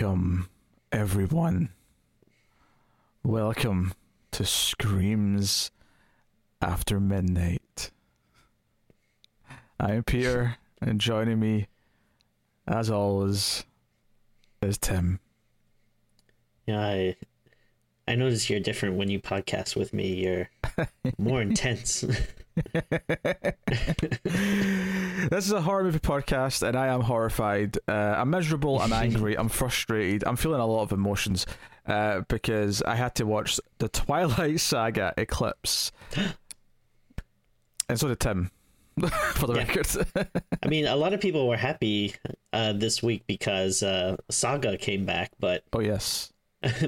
Welcome, everyone. Welcome to Screams After Midnight. I'm Peter, and joining me, as always, is Tim. Yeah, I I notice you're different when you podcast with me. You're more intense. this is a horror movie podcast, and I am horrified. Uh, I'm miserable. I'm angry. I'm frustrated. I'm feeling a lot of emotions uh, because I had to watch the Twilight Saga Eclipse, and so did Tim. for the Yeah. record, I mean, a lot of people were happy uh, this week because uh, Saga came back, but oh yes,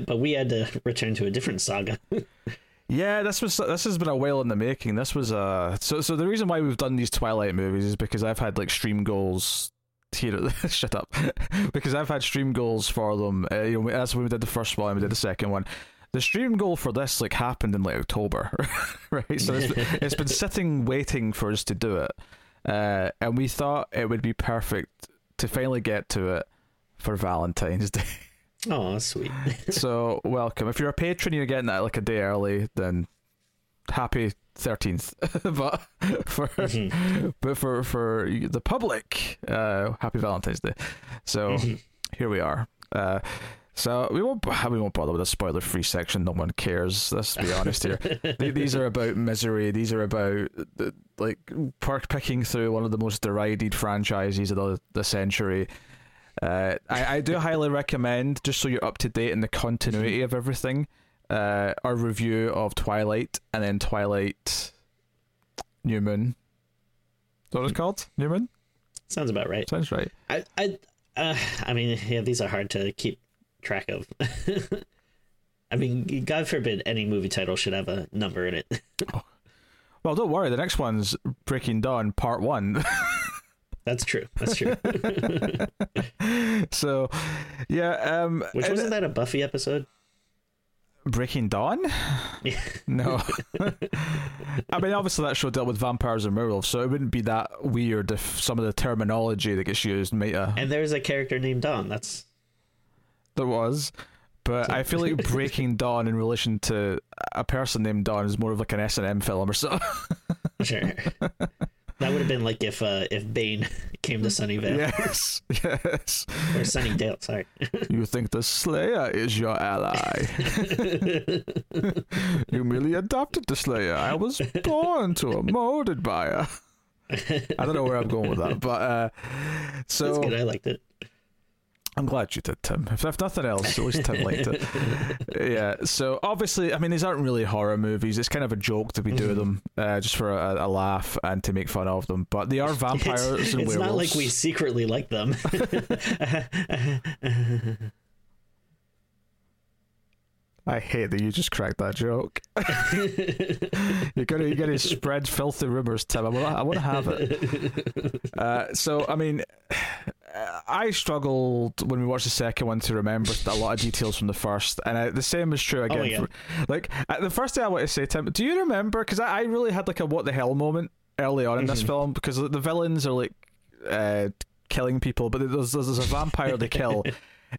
but we had to return to a different Saga. Yeah. This was this has been a while in the making. This was uh so so the reason why we've done these Twilight movies is because I've had like stream goals here. shut up, because I've had stream goals for them. Uh, you know, that's when we did the first one. We did the second one. The stream goal for this like happened in like October, right? So it's, it's been sitting waiting for us to do it, uh, and we thought it would be perfect to finally get to it for Valentine's Day. Oh, sweet. so welcome. If you're a patron, you're getting that like a day early. Then happy thirteenth. but for but for for the public, uh, happy Valentine's Day. So here we are. Uh, so we won't we won't bother with a spoiler free section. No one cares. Let's be honest here. These are about misery. These are about like perk picking through one of the most derided franchises of the, the century. Uh, I, I do highly recommend, just so you're up to date in the continuity of everything, uh, our review of Twilight and then Twilight New Moon. Is that what it's called? New Moon? Sounds about right. Sounds right. I I uh, I mean, yeah, these are hard to keep track of. I mean, God forbid any movie title should have a number in it. Well, don't worry. The next one's Breaking Dawn Part 1. That's true. That's true. so, yeah. Um, Which wasn't that a Buffy episode? Breaking Dawn? No. I mean, obviously that show dealt with vampires and werewolves, so it wouldn't be that weird if some of the terminology that gets used might have. And there's a character named Dawn. That's There was. But I feel like Breaking Dawn in relation to a person named Dawn is more of like an S and M film or something. sure. That would have been like if uh, if Bane came to Sunnyvale yes, yes. or Sunnydale. Sorry. You think the Slayer is your ally? you merely adopted the Slayer. I was born to a molded by her. I don't know where I'm going with that, but uh, That's so good. I liked it. I'm glad you did, Tim. If, if nothing else, at least Tim liked it. yeah. So obviously, I mean, these aren't really horror movies. It's kind of a joke that we do them uh, just for a, a laugh and to make fun of them. But they are vampires It's, and it's werewolves. not like we secretly like them. I hate that you just cracked that joke. you're gonna you're gonna spread filthy rumors, Tim. I want I want to have it. Uh, so I mean, I struggled when we watched the second one to remember a lot of details from the first, and I, the same is true again. Oh, yeah. for, like uh, the first thing I want to say, Tim, do you remember? Because I, I really had like a what the hell moment early on in this film because the villains are like uh, killing people, but there's there's a vampire they kill.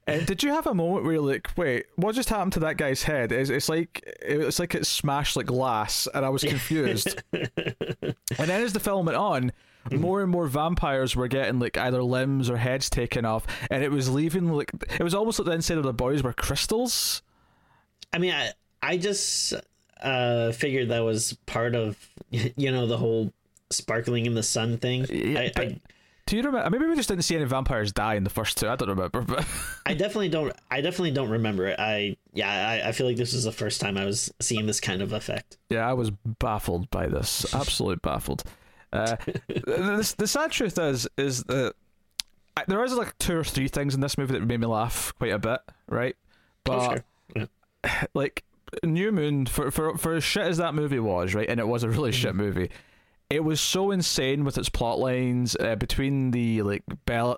And did you have a moment where you're like, wait, what just happened to that guy's head? It's, it's like it's like it smashed like glass, and I was confused. and then as the film went on, more and more vampires were getting like either limbs or heads taken off, and it was leaving like it was almost like the inside of the bodies were crystals. I mean, I I just uh, figured that was part of you know the whole sparkling in the sun thing. Yeah, I, but- I Do you remember? Maybe we just didn't see any vampires die in the first two. I don't remember, but I definitely don't. I definitely don't remember it. I yeah. I, I feel like this is the first time I was seeing this kind of effect. Yeah, I was baffled by this. Absolutely baffled. Uh, the, the sad truth is, is that I, there is like two or three things in this movie that made me laugh quite a bit, right? But oh sure. Yeah. like New Moon, for for for as shit as that movie was, right, and it was a really shit movie. It was so insane with its plot lines uh, between the like Bella,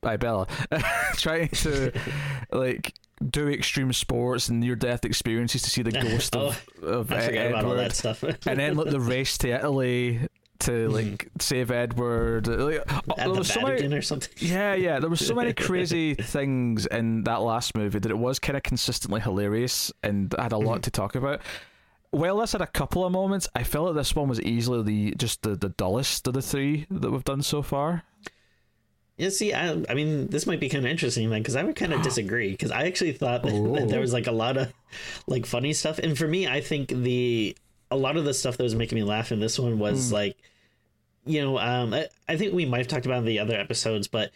by Bella, trying to like do extreme sports and near death experiences to see the ghost of, of I forgot about all Edward that stuff. and then like the race to Italy to like save Edward. Like, oh, there the was so many, or something. yeah, yeah. There was so many crazy things in that last movie that it was kind of consistently hilarious and had a lot Mm-hmm. to talk about. While this had a couple of moments, I felt like this one was easily the just the, the dullest of the three that we've done so far. Yeah, see, I, I mean, this might be kind of interesting, like, because I would kind of disagree, because I actually thought that, there was like a lot of like funny stuff, and for me, I think the a lot of the stuff that was making me laugh in this one was like, you know, um, I, I think we might have talked about in the other episodes, but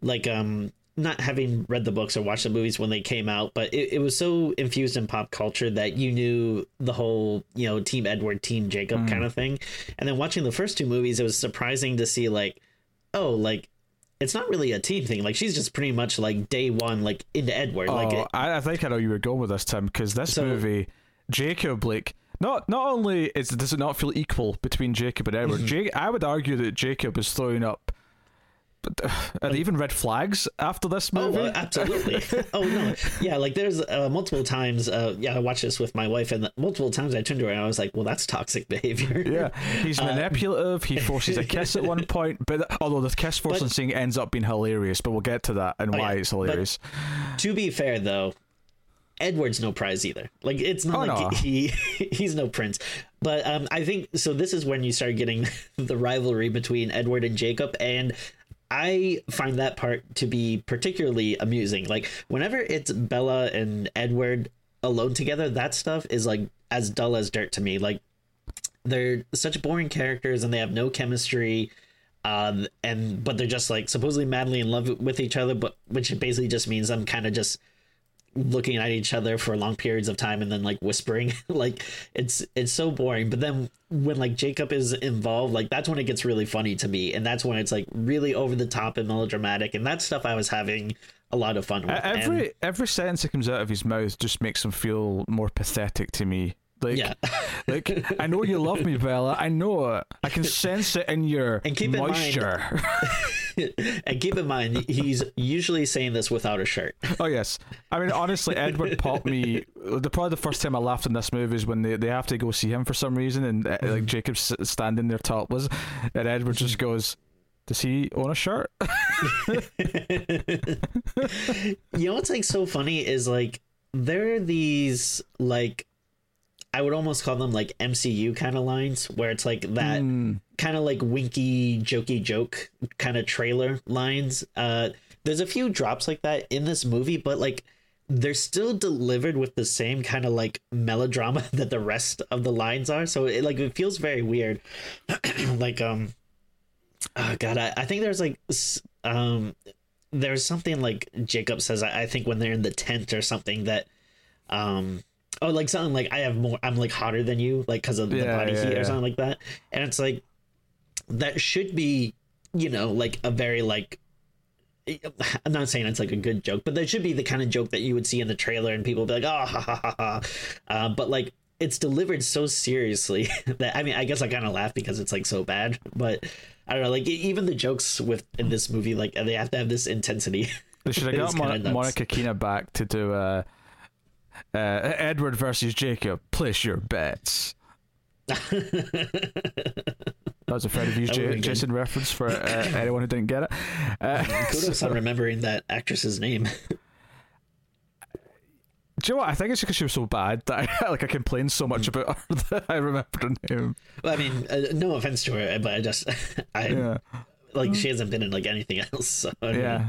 like, um, not having read the books or watched the movies when they came out, but it, it was so infused in pop culture that you knew the whole, you know, Team Edward, Team Jacob kind of thing, and then watching the first two movies, it was surprising to see like, oh, like it's not really a team thing. Like she's just pretty much like day one, like into Edward. like oh, it, I, I think I know you were going with this, Tim, because this So- movie, Jacob, like, not not only is does it not feel equal between Jacob and Mm-hmm. Edward. Ja- I would argue that Jacob is throwing up, are they even red flags after this Oh, movie? uh, absolutely. oh no, yeah. Like there's uh, multiple times. Uh, yeah, I watched this with my wife, and multiple times I turned to her and I was like, "Well, that's toxic behavior." Yeah, he's manipulative. He forces a kiss at one point, but although the kiss forcing scene ends up being hilarious, but we'll get to that and why yeah, it's but- hilarious. to be fair, though, Edward's no prize either. Like it's not Oh, like no. he he's no prince. But um, I think so. This is when you start getting the rivalry between Edward and Jacob, and I find that part to be particularly amusing. Like whenever it's Bella and Edward alone together, that stuff is like as dull as dirt to me. Like they're such boring characters and they have no chemistry um and but they're just like supposedly madly in love with each other but which basically just means i'm kind of just looking at each other for long periods of time and then like whispering like it's it's so boring but then when like jacob is involved like that's when it gets really funny to me and that's when it's like really over the top and melodramatic and that stuff i was having a lot of fun with Every And- every sentence that comes out of his mouth just makes him feel more pathetic to me. Like, yeah like I know you love me, Bella. I know it. I can sense it in your And keep in mind- moisture. and keep in mind he's usually saying this without a shirt oh yes. I mean, honestly, Edward popped me. The probably the first time I laughed in this movie is when they, they have to go see him for some reason, and uh, like Jacob's standing there topless, and Edward just goes. Does he own a shirt? you know what's like so funny is like there are these like I would almost call them like MCU kind of lines where it's like that kind of like winky jokey joke kind of trailer lines. Uh there's a few drops like that in this movie, but like they're still delivered with the same kind of like melodrama that the rest of the lines are. So it like it feels very weird. like um oh god, I, I think there's like um there's something like Jacob says I, I think when they're in the tent or something that um oh like something like I have more I'm like hotter than you like because of the body yeah, heat yeah. or something like that and it's like that should be you know like a very like I'm not saying it's like a good joke, but that should be the kind of joke that you would see in the trailer, and people be like, "Oh, ha ha ha ha." Uh, but like, it's delivered so seriously that I mean, I guess I kind of laugh because it's like so bad. But I don't know, like even the jokes with in this movie, like they have to have this intensity. They should have got Mon- Monica Keena back to do uh, uh, Edward versus Jacob. Place your bets. that was a. That J- Jason reference for uh, anyone who didn't get it. Uh, Kudos on remembering that actress's name. do you know what? I think it's because she was so bad that I, like I complained so much about her that I remembered her name. Well, I mean, uh, no offense to her, but I just, I Yeah, like she hasn't been in like anything else. So I yeah,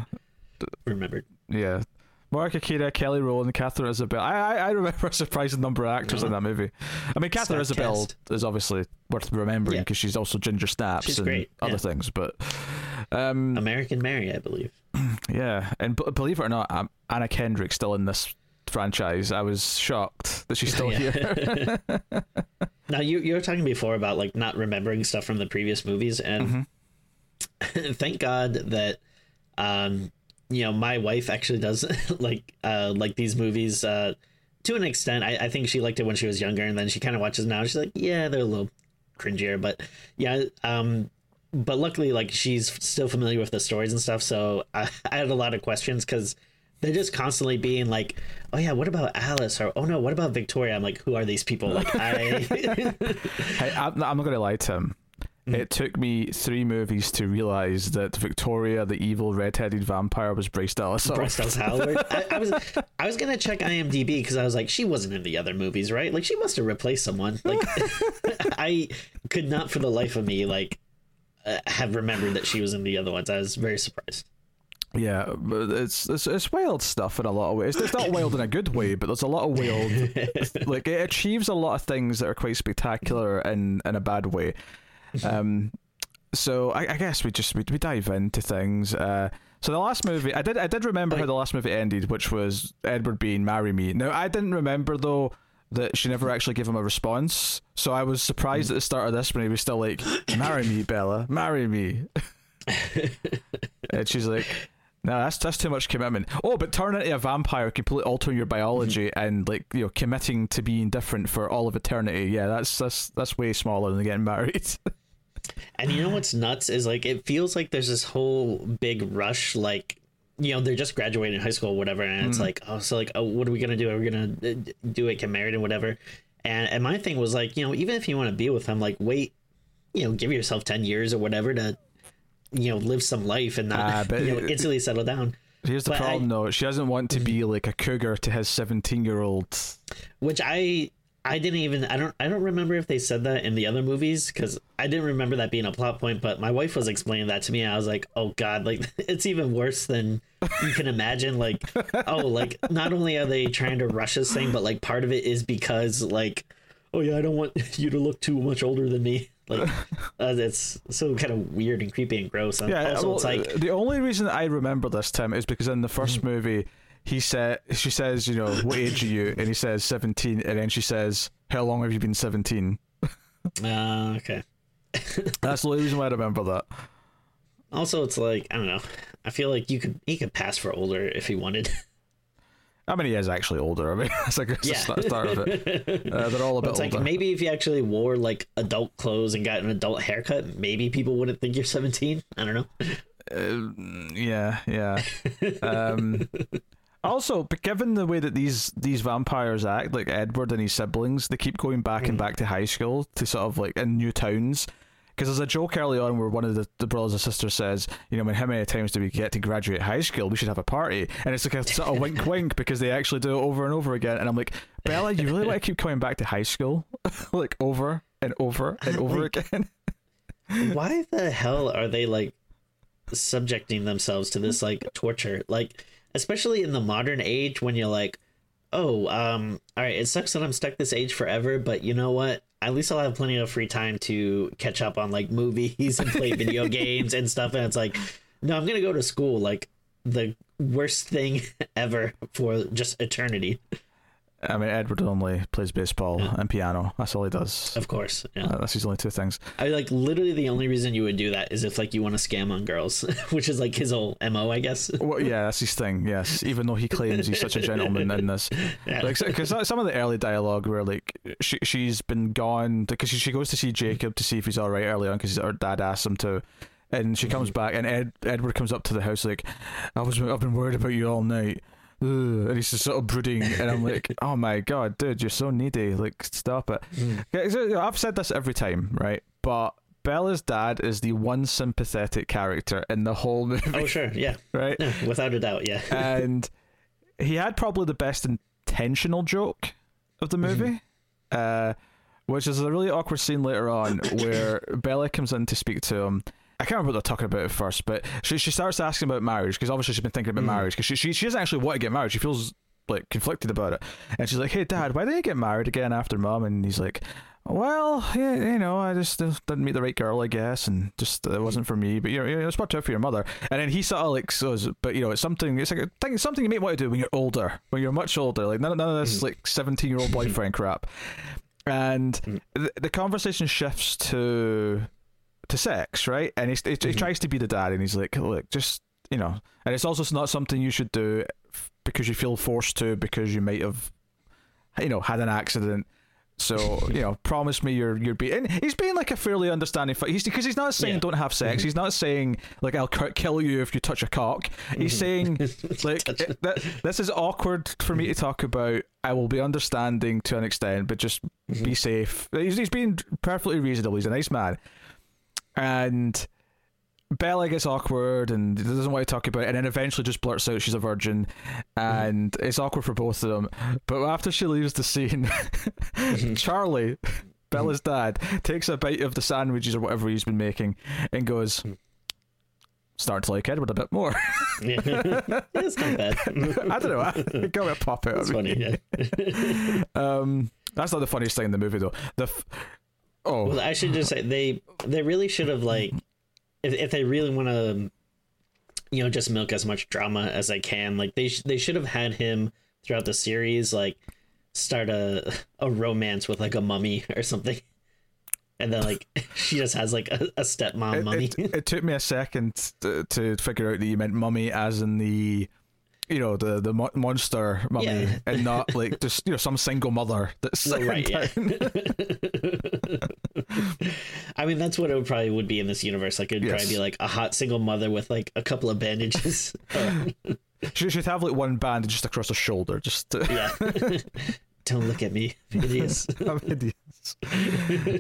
remembered. yeah. Monica Keena, Kelly Rowland, Katharine Isabelle. I, I I remember a surprising number of actors in that movie. I mean, Katharine Stacked Isabelle cast. is obviously worth remembering Yeah. because she's also Ginger Snaps She's and great, other yeah. things. But um, American Mary, I believe. Yeah, and b- believe it or not, um, Anna Kendrick's still in this franchise. I was shocked that she's still here. Now you you were talking before about like not remembering stuff from the previous movies, and Mm-hmm. thank God that um you know my wife actually does like uh like these movies uh to an extent. I, I think she liked it when she was younger, and then she kind of watches now. She's like, yeah, they're a little cringier, but yeah. Um, but luckily, like she's still familiar with the stories and stuff. So I, I had a lot of questions because they're just constantly being like, "Oh yeah, what about Alice?" or "Oh no, what about Victoria?" I'm like, "Who are these people?" Like I, I'm, I'm not to lie to him. It took me three movies to realize that Victoria, the evil redheaded vampire, was Bryce Dallas. Howard. Bryce Dallas Howard. I, I was I was gonna check IMDb because I was like, she wasn't in the other movies, right? Like she must have replaced someone. Like I could not for the life of me like uh, have remembered that she was in the other ones. I was very surprised. Yeah, but it's it's it's wild stuff in a lot of ways. It's not wild in a good way, but there's a lot of wild. like it achieves a lot of things that are quite spectacular in in a bad way. Um, so I, I guess we just we, we dive into things. Uh, so the last movie, I did I did remember how the last movie ended, which was Edward being "Marry Me." Now I didn't remember though that she never actually gave him a response. So I was surprised at the start of this when he was still like, "Marry me, Bella, marry me," and she's like. No, that's that's too much commitment. Oh, but turning into a vampire, completely altering your biology, and like you know, committing to being different for all of eternity. Yeah, that's that's that's way smaller than getting married. And you know what's nuts is like it feels like there's this whole big rush, like you know they're just graduating high school, or whatever, and it's mm-hmm. like oh, so like oh, what are we gonna do? Are we gonna uh, do it, get married, and whatever? And and my thing was like you know even if you want to be with him, like wait, you know, give yourself ten years or whatever to you know live some life and not ah, but- you know instantly settle down. Here's the But I- problem, though. She doesn't want to be mm-hmm. like a cougar to his seventeen-year-old. which I I didn't even I don't I don't remember if they said that in the other movies because I didn't remember that being a plot point. But my wife was explaining that to me. And I was like, oh god, like it's even worse than you can imagine. Like oh, like not only are they trying to rush this thing, but like part of it is because like oh yeah, I don't want you to look too much older than me. Like uh, it's so kind of weird and creepy and gross. And Yeah, also well, it's like the only reason I remember this Tim is because in the first Mm-hmm. movie, he said she says, you know, what age are you? And he says seventeen, and then she says, how long have you been seventeen? uh, okay. That's the only reason why I remember that. Also, it's like I don't know. I feel like you could he could pass for older if he wanted. I mean, he is actually older. I mean, that's like the Yeah. start, start of it. Uh, they're all a bit It's like older. maybe if you actually wore like adult clothes and got an adult haircut, maybe people wouldn't think you're 17. I don't know. Uh, yeah, yeah. Um, also, but given the way that these these vampires act, like Edward and his siblings, they keep going back and hmm. back to high school to sort of like in new towns. Because there's a joke early on where one of the, the brothers and sisters says, you know, I mean, how many times do we get to graduate high school? We should have a party. And it's like a sort of wink wink because they actually do it over and over again. And I'm like, Bella, you really want to keep coming back to high school? like over and over and over again? Why the hell are they like subjecting themselves to this like torture? Like, especially in the modern age when you're like, oh, um, all right, it sucks that I'm stuck this age forever, but you know what? At least I'll have plenty of free time to catch up on like movies and play video games and stuff. And it's like, no, I'm gonna go to school. Like the worst thing ever for just eternity. I mean, Edward only plays baseball and piano. That's all he does. Of course, yeah. Uh, that's his only two things. I like literally the only reason you would do that is if like you want to scam on girls, which is like his whole mo, I guess. Well, yeah, that's his thing. Yes, even though he claims he's such a gentleman in this, Yeah. like because some of the early dialogue where like she she's been gone because she, she goes to see Jacob to see if he's all right early on because her dad asked him to, and she comes back and Ed Edward comes up to the house like, I was I've been worried about you all night. And he's just sort of brooding, and I'm like, "Oh my god, dude, you're so needy! Like, stop it." So I've said this every time, right? But Bella's dad is the one sympathetic character in the whole movie, Oh sure, yeah, right? yeah, without a doubt, yeah. and he had probably the best intentional joke of the movie, uh, which is a really awkward scene later on where Bella comes in to speak to him. I can't remember what they're talking about at first, but she she starts asking about marriage because obviously she's been thinking about marriage because she, she she doesn't actually want to get married. She feels like conflicted about it, and she's like, "Hey, Dad, why did you get married again after Mom?" And he's like. Well, yeah, you know, I just uh, didn't meet the right girl, I guess, and just uh, it wasn't for me. But you know, it's worked out for your mother. And then he sort of like says, "But you know, it's something. It's like a thing, something you might want to do when you're older, when you're much older. Like none, none of this like seventeen year old boyfriend crap." And the, the conversation shifts to to sex, right? And he's, he, he mm-hmm. tries to be the dad, and he's like, "Look, just you know," and it's also not something you should do because you feel forced to because you might have, you know, had an accident. So you know, promise me you're you're being. He's being like a fairly understanding. He's because he's not saying Yeah. don't have sex. Mm-hmm. He's not saying like I'll cu- kill you if you touch a cock. He's mm-hmm. saying like eh, it- that, this is awkward for me to talk about. I will be understanding to an extent, but just be safe. He's, he's being perfectly reasonable. He's a nice man. And Bella gets awkward and doesn't want to talk about it, and then eventually just blurts out she's a virgin, mm-hmm. and it's awkward for both of them. But after she leaves the scene, mm-hmm. Charlie, mm-hmm. Bella's dad, takes a bite of the sandwiches or whatever he's been making and goes, mm. starting to like Edward a bit more. yeah, it's not bad. I don't know. It got me a pop out. It's funny. Yeah. Um, that's not the funniest thing in the movie though. The f- oh. Well, I should just say they they really should have like if if they really want to you know just milk as much drama as they can like they sh- they should have had him throughout the series like start a a romance with like a mummy or something. And then like she just has like a, a stepmom it, mummy. it, it took me a second to, to figure out that you meant mummy as in the you know the the mo- monster mummy Yeah. and not like just you know some single mother that's Well, right, yeah. I mean that's what it would probably would be in this universe like it'd Yes. probably be like a hot single mother with like a couple of bandages she should have like one band just across her shoulder just to, yeah don't look at me idiots I'm idiots.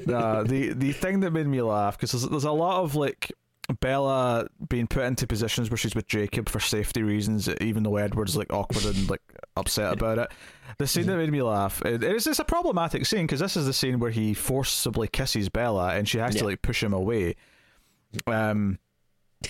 nah, the the thing that made me laugh because there's, there's a lot of like Bella being put into positions where she's with Jacob for safety reasons, even though Edward's like awkward and like upset about it. The scene that made me laugh it, it's, it's a problematic scene because this is the scene where he forcibly kisses Bella and she has Yeah. to like push him away. Um,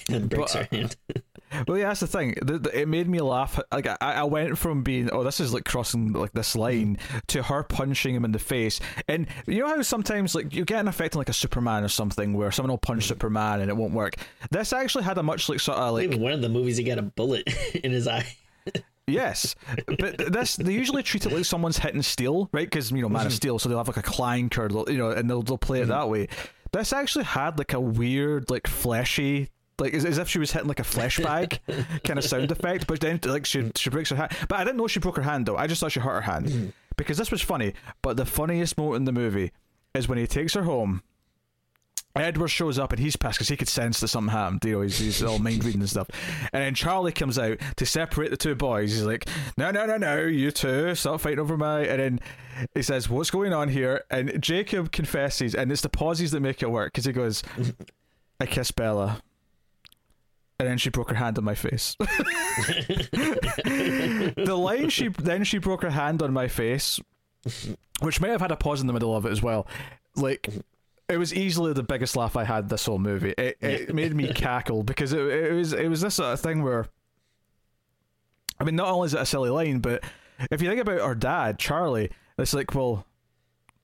and breaks But, her hand well, yeah, that's the thing. The, the, it made me laugh. Like I, I went from being, oh, this is like crossing like this mm-hmm. line, to her punching him in the face. And you know how sometimes like you get an effect on like a Superman or something where someone will punch mm-hmm. Superman and it won't work. This actually had a much like sort of like Even one of the movies, he got a bullet in his eye. yes, but this they usually treat it like someone's hitting steel, right? Because you know Man of mm-hmm. Steel, so they'll have like a clank or you know, and they'll they'll play it that way. This actually had like a weird like fleshy. Like as, as if she was hitting like a flesh bag kind of sound effect, but then like she she breaks her hand. But I didn't know she broke her hand though. I just thought she hurt her hand hmm. because this was funny. But the funniest moment in the movie is when he takes her home. Edward shows up and he's pissed because he could sense that something happened. You know, he's, he's all mind reading and stuff. And then Charlie comes out to separate the two boys. He's like, "No, no, no, no, you two, stop fighting over my." And then he says, "What's going on here?" And Jacob confesses, and it's the pauses that make it work because he goes, "I kissed Bella." And then she broke her hand on my face. the line she then she broke her hand on my face, which may have had a pause in the middle of it as well. Like it was easily the biggest laugh I had this whole movie. It it made me cackle because it, it was it was this sort of thing where I mean not only is it a silly line, but if you think about her dad, Charlie, it's like, well,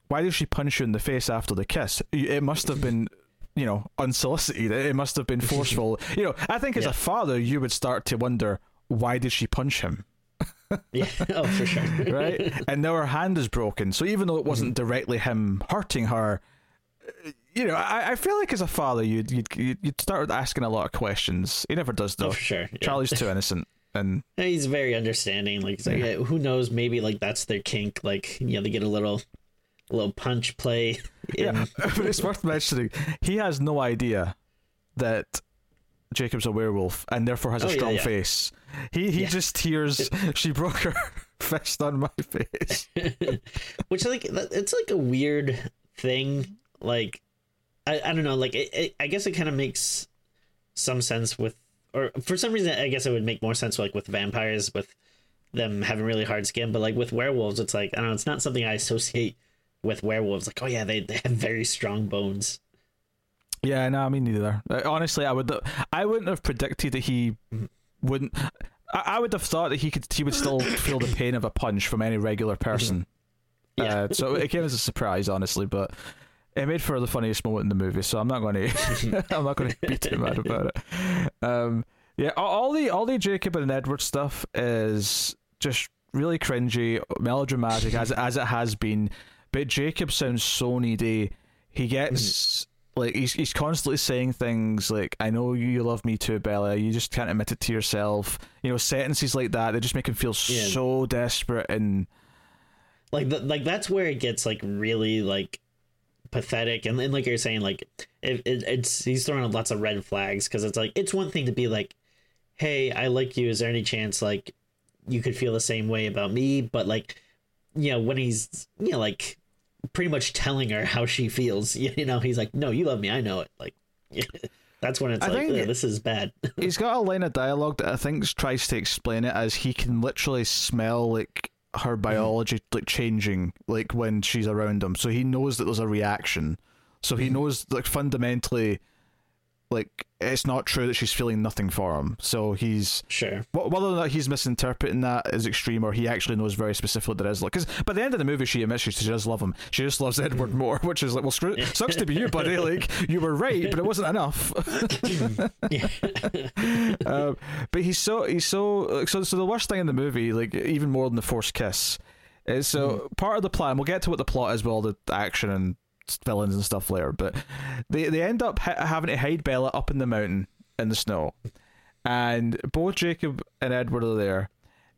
why did she punch you in the face after the kiss? It must have been you know, unsolicited. It must have been forceful. you know, I think as Yeah. a father, you would start to wonder why did she punch him, Yeah, oh for sure. right? and now her hand is broken. So even though it wasn't Mm-hmm. directly him hurting her, you know, I, I feel like as a father, you'd you'd you'd start asking a lot of questions. He never does though. Oh for sure. yeah. Charlie's too innocent, and he's very understanding. Like, like yeah, who knows? Maybe like that's their kink. Like, you know, they get a little, little punch play. In, yeah. but it's worth mentioning he has no idea that Jacob's a werewolf and therefore has a Oh, yeah, strong yeah. face. He he Yeah. just hears she broke her fist on my face. which like that- it's like a weird thing. Like, I I don't know. Like, it, it, I guess it kind of makes some sense with, or for some reason, I guess it would make more sense like with vampires with them having really hard skin. But like with werewolves, it's like I don't know. It's not something I associate with werewolves. Like, oh yeah, they they have very strong bones. Yeah, no, me neither. Uh, Honestly, I would I wouldn't have predicted that he wouldn't. I, I would have thought that he could he would still feel the pain of a punch from any regular person. Yeah. Uh, so it came as a surprise, honestly, but it made for the funniest moment in the movie. So I'm not going to I'm not going to be too mad about it. Um, yeah, all, all the all the Jacob and Edward stuff is just really cringy, melodramatic as as it has been. But Jacob sounds so needy. He gets mm-hmm. like he's he's constantly saying things like "I know you love me too, Bella. You just can't admit it to yourself." You know, sentences like that. They just make him feel Yeah. so desperate and. like the, like that's where it gets like really like pathetic and then like you're saying like it, it, it's he's throwing up lots of red flags because it's like it's one thing to be like hey i like you is there any chance like you could feel the same way about me but like you know when he's you know like pretty much telling her how she feels you know he's like no you love me i know it like That's when it's I like, think- oh, this is bad. He's got a line of dialogue that I think tries to explain it as he can literally smell like her mm-hmm. biology like changing like when she's around him. So he knows that there's a reaction. So he mm-hmm. knows like fundamentally like it's not true that she's feeling nothing for him. So he's sure. wh- whether or not he's misinterpreting that as extreme or he actually knows very specifically that is like because by the end of the movie she admits she, she does love him. She just loves edward more which is like well screw sucks to be you buddy. Like you were right but it wasn't enough. Um, but he's so he's so like, so so the worst thing in the movie like even more than the forced kiss is so part of the plan we'll get to what the plot is with all the action and villains and stuff later but they they end up ha- having to hide bella up in the mountain in the snow and both Jacob and Edward are there.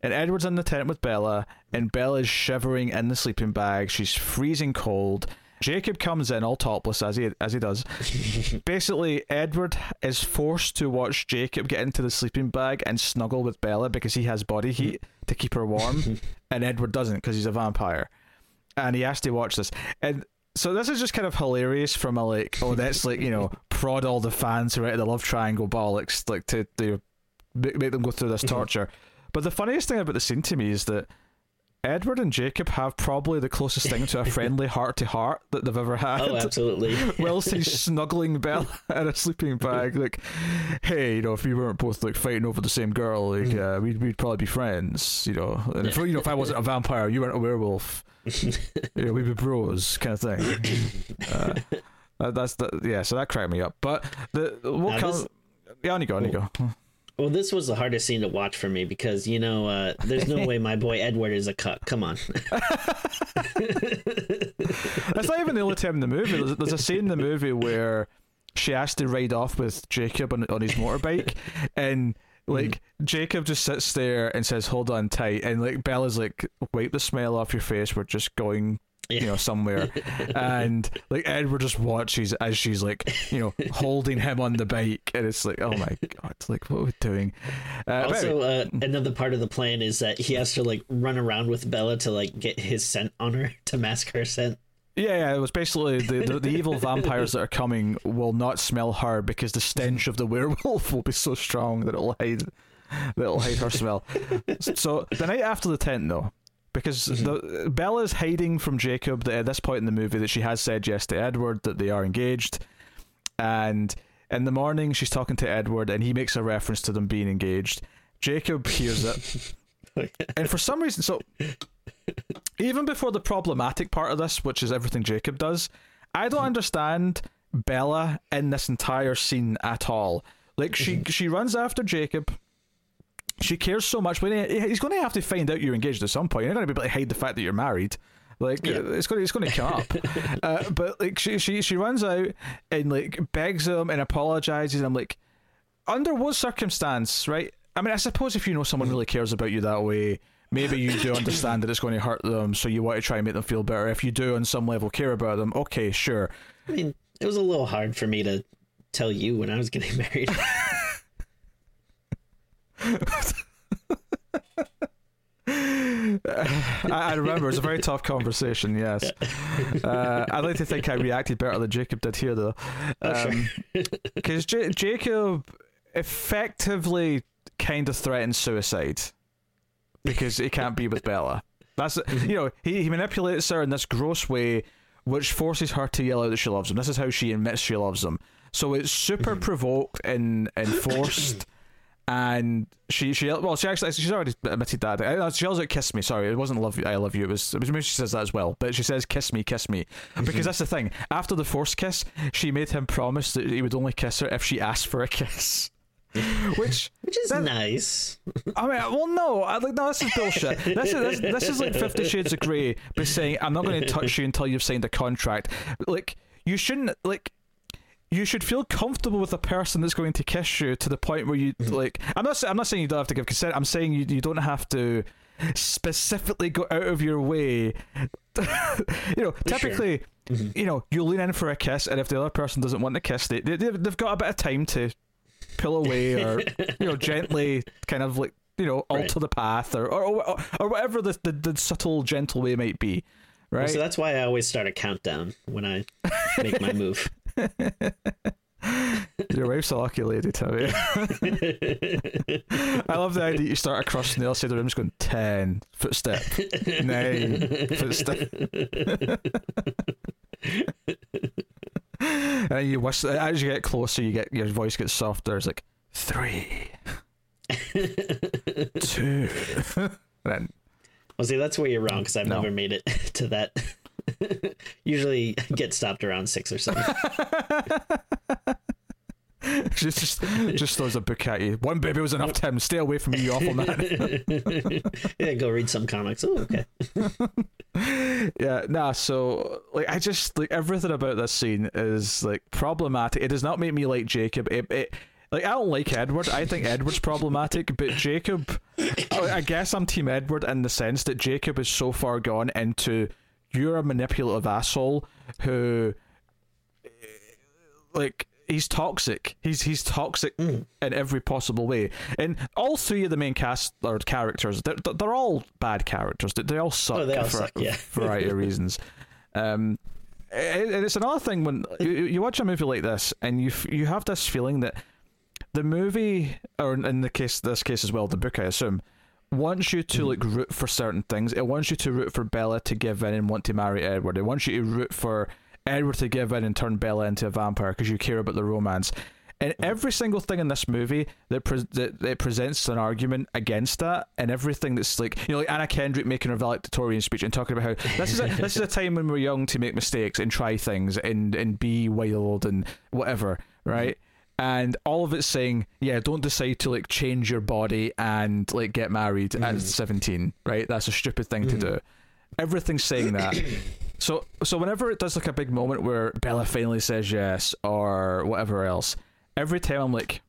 And Edward's in the tent with Bella, and Bella's shivering in the sleeping bag. She's freezing cold. Jacob comes in all topless as he as he does. Basically, Edward is forced to watch Jacob get into the sleeping bag and snuggle with Bella because he has body heat to keep her warm, and Edward doesn't because he's a vampire. And he has to watch this. And so this is just kind of hilarious from a like, oh, that's like you know, prod all the fans who are at the love triangle bollocks, like to to make, make them go through this mm-hmm. torture. But the funniest thing about the scene to me is that Edward and Jacob have probably the closest thing to a friendly heart to heart that they've ever had. Oh, absolutely. Whilst he's snuggling Bella in a sleeping bag, like, hey, you know, if we weren't both like fighting over the same girl, like, uh, we'd we'd probably be friends, you know. And if you know, if I wasn't a vampire, you weren't a werewolf, you know, we'd be bros, kind of thing. Uh, that's the yeah. So that cracked me up. But the what Now comes? this- Yeah, on you go, on you go. Well, this was the hardest scene to watch for me because you know, uh, there's no way my boy Edward is a cuck. Come on. That's not even the only time in the movie. There's, there's a scene in the movie where she has to ride off with Jacob on, on his motorbike, and like Jacob just sits there and says, "Hold on tight," and like Bella's like, "Wipe the smile off your face. We're just going." You know, somewhere, and like Edward just watches as she's like, you know, holding him on the bike, and it's like, oh my god, like what are we doing? Uh, Also, uh, another part of the plan is that he has to like run around with Bella to like get his scent on her to mask her scent. Yeah, yeah, it was basically the, the, the evil vampires that are coming will not smell her because the stench of the werewolf will be so strong that it'll hide that it'll hide her smell. So the night after the tent, though, because mm-hmm. the, Bella's hiding from Jacob that at this point in the movie that she has said yes to Edward that they are engaged, and in the morning she's talking to Edward and he makes a reference to them being engaged. Jacob hears it, and for some reason, so even before the problematic part of this, which is everything Jacob does, I don't mm-hmm. understand Bella in this entire scene at all. Like she mm-hmm. she runs after Jacob. She cares so much, but he's going to have to find out you're engaged at some point. You're not going to be able to hide the fact that you're married. Like it's going to it's going to come up. uh, but like she she she runs out and like begs him and apologizes. And I'm like, under what circumstance, right? I mean, I suppose if you know someone really cares about you that way, maybe you do understand that it's going to hurt them, so you want to try and make them feel better. If you do, on some level, care about them, okay, sure. I mean, it was a little hard for me to tell you when I was getting married. I, remember it was a very tough conversation. Yes, uh, I'd like to think I reacted better than Jacob did here, though, because J- Jacob effectively kind of threatens suicide because he can't be with Bella. That's you know he, he manipulates her in this gross way, which forces her to yell out that she loves him. This is how she admits she loves him. So it's super provoked and and forced. And she she well she actually she's already admitted that Uh, she also kissed me sorry it wasn't love I love you it was, it was maybe she says that as well but she says kiss me kiss me because that's the thing after the forced kiss she made him promise that he would only kiss her if she asked for a kiss which Which is That- nice. I mean, well, no, I like no. This is bullshit. This is this, this is like Fifty Shades of Grey, but saying I'm not going to touch you until you've signed a contract. Like you shouldn't like. You should feel comfortable with a person that's going to kiss you to the point where you mm-hmm. like. I'm not. I'm not saying you don't have to give consent. I'm saying you you don't have to specifically go out of your way. you know, typically, mm-hmm. you know, you lean in for a kiss, and if the other person doesn't want the kiss, they, they they've they've got a bit of time to pull away or you know gently kind of like you know alter Right. the path or or, or, or whatever the, the the subtle gentle way might be right So that's why I always start a countdown when I make my move. Your wife's a lucky lady, Timmy. I love the idea you start across the other side of the room, just going 10, footstep, 9, footstep. and you whistle, as you get closer, you get your voice gets softer. It's like, 3, 2. then Well, see, that's where you're wrong because I've No. never made it to that. Usually get stopped around six or seven. she just, just throws a book at you. One baby was enough, Tim. Stay away from me, you awful man. yeah, go read some comics. Oh, okay. yeah nah so like i just like everything about this scene is like problematic it does not make me like jacob it, it like i don't like edward i think edward's problematic but jacob I, I guess i'm team edward in the sense that jacob is so far gone into you're a manipulative asshole who like he's toxic. He's he's toxic in every possible way. And all three of the main cast or characters, they're, they're all bad characters. They, they all suck Oh, they all for suck, yeah. a variety of reasons. Um, and and it's another thing when you, you watch a movie like this, and you you have this feeling that the movie, or in the case this case as well, the book I assume, wants you to like mm-hmm. root for certain things. It wants you to root for Bella to give in and want to marry Edward. It wants you to root for Edward to give in and turn Bella into a vampire because you care about the romance. And mm-hmm. every single thing in this movie that, pre- that that presents an argument against that, and everything that's like you know, like Anna Kendrick making her valedictorian speech and talking about how this is a, this is a time when we're young to make mistakes and try things and and be wild and whatever, right? And all of it's saying, yeah, don't decide to like change your body and like get married at mm. 17, right? That's a stupid thing to mm. do. Everything's saying that. So so whenever it does like a big moment where Bella finally says yes or whatever else, every time I'm like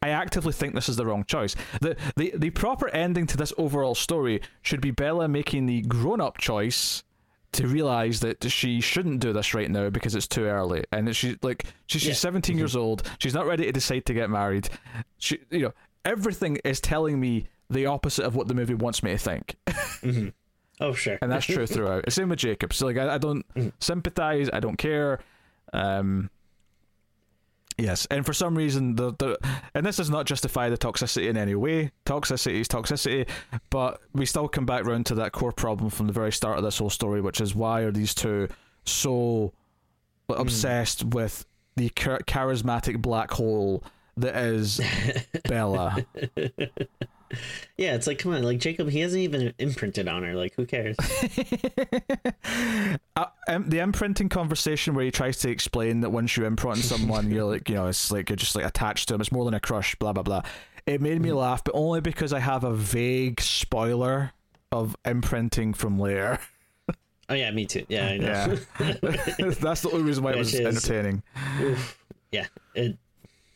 I actively think this is the wrong choice. The the the proper ending to this overall story should be Bella making the grown-up choice to realize that she shouldn't do this right now because it's too early. And she like she, she's Yeah. 17 mm-hmm. years old. She's not ready to decide to get married. She you know everything is telling me the opposite of what the movie wants me to think. Mm-hmm. Oh, sure. and that's true throughout. It's same with jacob so like i, I don't mm. sympathize. I don't care. Um yes and for some reason the, the and this does not justify the toxicity in any way. Toxicity is toxicity but we still come back round to that core problem from the very start of this whole story which is why are these two so like, obsessed with the char- charismatic black hole that is bella Yeah, it's like, come on, like Jacob, he hasn't even imprinted on her. Like, who cares? uh, um, the imprinting conversation where he tries to explain that once you imprint on someone, you're like, you know, it's like you're just like attached to him. It's more than a crush. Blah blah blah. It made me laugh, but only because I have a vague spoiler of imprinting from Lair. Oh yeah, me too. Yeah, I know. Yeah, that's the only reason why it was is- entertaining. Oof. Yeah, it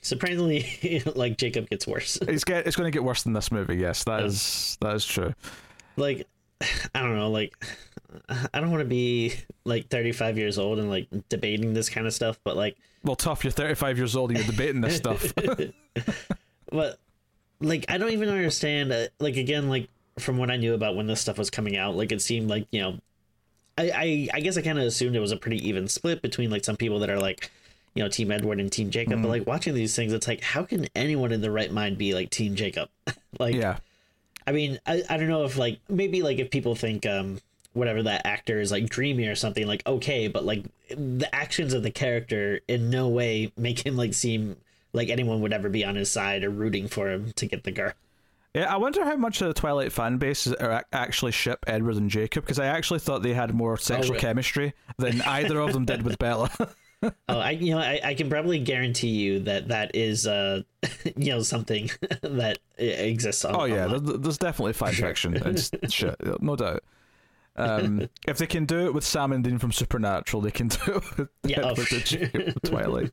surprisingly like Jacob gets worse. It's get it's going to get worse than this movie. Yes, that is that is true. Like, I don't know. Like, I don't want to be like 35 years old and like debating this kind of stuff, but like, Well, tough. You're 35 years old and you're debating this stuff. but like I don't even understand. Uh, like again, like from what I knew about when this stuff was coming out, like it seemed like you know, I I, I guess I kind of assumed it was a pretty even split between like some people that are like, you know, Team Edward and Team Jacob. Mm-hmm. But like watching these things, it's like how can anyone in their right mind be like Team Jacob? like, yeah, I mean, I I don't know if like maybe like if people think um whatever that actor is like dreamy or something like okay but like the actions of the character in no way make him like seem like anyone would ever be on his side or rooting for him to get the girl yeah. I wonder how much of the Twilight fan base is- are actually ship Edward and Jacob because I actually thought they had more sexual really? chemistry than either of them did with Bella. oh i you know I, I can probably guarantee you that that is uh you know something that exists on, Oh yeah, online. there's definitely fan fiction and shit, no doubt. Um, if they can do it with Sam and Dean from Supernatural, they can do it with, Yeah, oh, with sure. Twilight.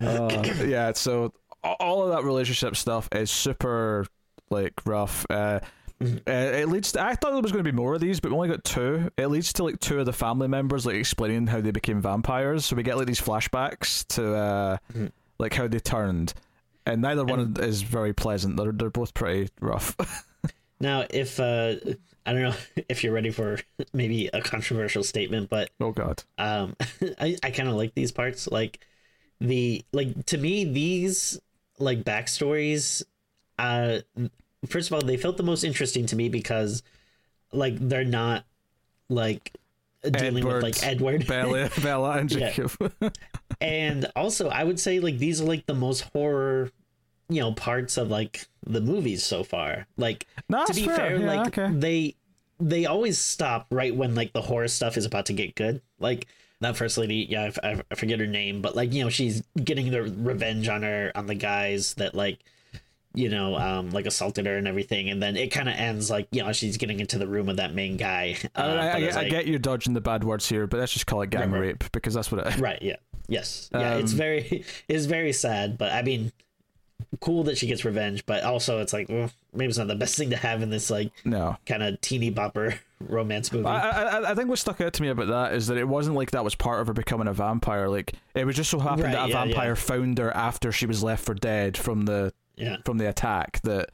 uh, yeah, so all of that relationship stuff is super like rough. Uh. Uh, it leads. To, I thought there was going to be more of these, but we only got two. It leads to like two of the family members like explaining how they became vampires. So we get like these flashbacks to uh, Mm-hmm. like how they turned, and neither one is very pleasant. They're they're both pretty rough. now if uh i don't know if you're ready for maybe a controversial statement but oh god. um i, I kind of like these parts like the like to me these like backstories uh first of all they felt the most interesting to me because like they're not like dealing Edward, with like Edward Bella, Bella and Yeah. Jacob. and also I would say like these are like the most horror you know parts of like the movies so far like no, to be fair. fair, yeah, like okay. they they always stop right when like the horror stuff is about to get good. Like that first lady, yeah, I forget her name, but like you know she's getting the revenge on her on the guys that like you know um like assaulted her and everything, and then it kind of ends like you know she's getting into the room with that main guy. Uh, I, I, I, it's I get you're dodging the bad words here, but let's just call it gang Right, rape because that's what it. right, yeah, yes, yeah. it's Um, very it's very sad, but I mean. Cool that she gets revenge, but also it's like well, maybe it's not the best thing to have in this like No. kind of teeny bopper romance movie. I, I, I think what stuck out to me about that is that it wasn't like that was part of her becoming a vampire. Like it was just so happened Right, that a yeah, vampire yeah. found her after she was left for dead from the yeah, from the attack that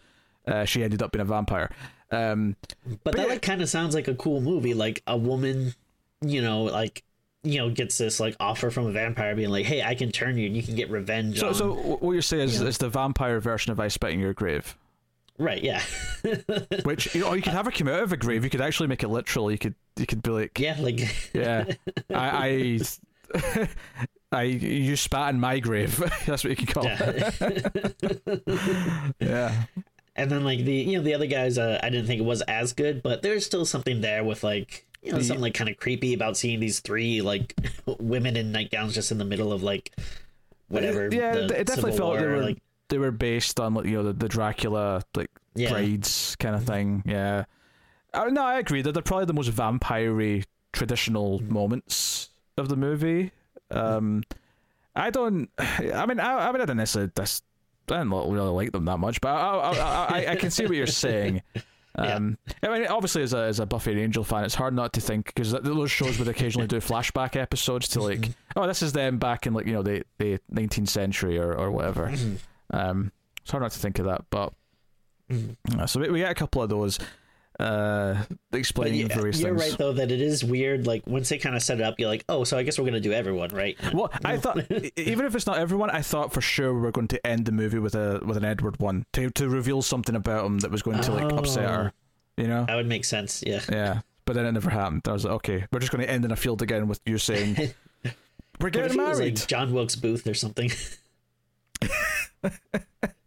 uh, she ended up being a vampire. Um, But that like kind of sounds like a cool movie. Like a woman, you know, like you know, gets this like offer from a vampire, being like, "Hey, I can turn you, and you can get revenge." so, on... so what you're saying is, is the vampire version of I Spit in Your Grave, right, yeah, which you know you could have her come out of a grave. You could actually make it literal. You could you could be like, yeah, like yeah, I, I, I you spat in my grave. That's what you can call it. yeah. Yeah. and then like the you know the other guys, uh, I didn't think it was as good, but there's still something there with like you know The- something like kind of creepy about seeing these three like women in nightgowns just in the middle of like whatever. Yeah, it definitely Civil felt they were like they were based on like you know the, the Dracula like Yeah. brides kind of thing. Yeah. Uh, no, I agree that they're probably the most vampire traditional moments of the movie. Um, I don't. I mean, I, I mean, I don't necessarily. This, I don't really like them that much, but I, I, I, I, can see what you're saying. Yeah. Um, I mean, obviously, as a as a Buffy and Angel fan, it's hard not to think because those shows would occasionally do flashback episodes to like, oh, this is them back in like you know the the 19th century or or whatever. Mm-hmm. Um, it's hard not to think of that, but uh, so we, we get a couple of those uh, explaining yeah, various you're things. right though that it is weird. Like once they kind of set it up, you're like, oh, so I guess we're gonna do everyone, right? Well, I thought even if it's not everyone, I thought for sure we were going to end the movie with a with an Edward one to to reveal something about him that was going to like upset her. You know? That would make sense. Yeah. Yeah. But then it never happened. I was like, okay, we're just going to end in a field again with you saying we're getting he was married. like John Wilkes Booth or something?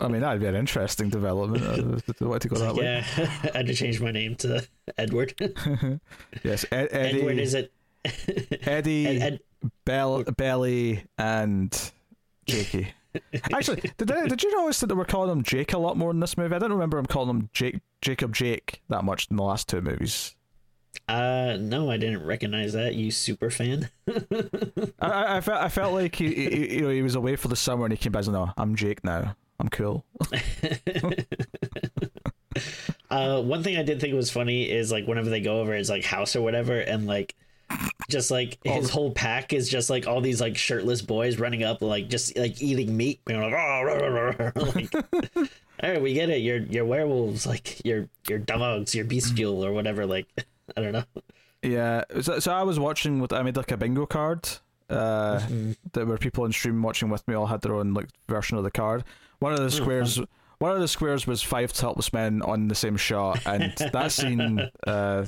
I mean, that'd be an interesting development. Uh, Why to go that way? yeah, I had to change my name to Edward. Yes, Ed, Eddie, Edward is it? Eddie, Ed, Ed, Bell, Belly, and Jakey. Actually, did I, did you notice that they were calling him Jake a lot more in this movie? I don't remember him calling him Jake, Jacob Jake that much in the last two movies. Uh, no, I didn't recognize that. You super fan? I, I, felt I felt like he, he, you know, he was away for the summer and he came back. and said, No, I'm Jake now. I'm cool. Uh, one thing I did think was funny is like whenever they go over his like house or whatever, and like just like his whole pack is just like all these like shirtless boys running up, like just like eating meat, like, "Oh, rah, rah, rah, rah," like all right, we get it. You're you're werewolves, like you're you're dogs, you're bestial or whatever. Like I don't know. Yeah, so, so I was watching with I made like a bingo card. Uh, that where people in stream watching with me all had their own like version of the card. One of the squares, one of the squares was five topless men on the same shot, and that scene uh,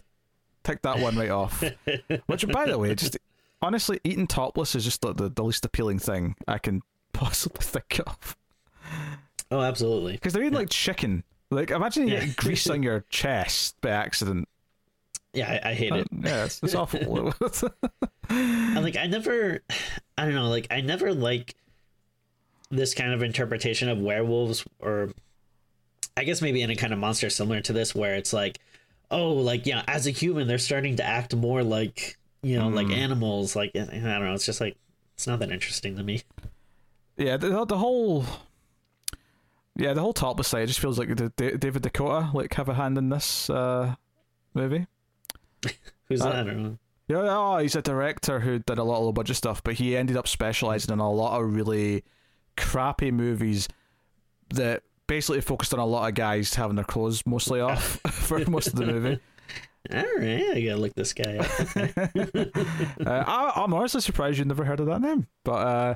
ticked that one right off. Which, by the way, just honestly, eating topless is just the, the, the least appealing thing I can possibly think of. Oh, absolutely. Because they're eating like chicken. Like imagine you Yeah. get grease on your chest by accident. Yeah, I, I hate it. Yeah, it's, it's awful. And like I never I don't know, like I never like this kind of interpretation of werewolves or I guess maybe any kind of monster similar to this where it's like, oh, like yeah, as a human they're starting to act more like you know, like animals. Like I don't know, it's just like it's not that interesting to me. Yeah, the, the whole, yeah, the whole topless side just feels like the, the, David DeCoteau like have a hand in this uh, movie. Who's Uh, that? I don't know. Yeah, oh, he's a director who did a lot of low budget stuff, but he ended up specializing in a lot of really crappy movies that basically focused on a lot of guys having their clothes mostly off for most of the movie. All right, I gotta look this guy up. uh, I, I'm honestly surprised you never heard of that name. But uh,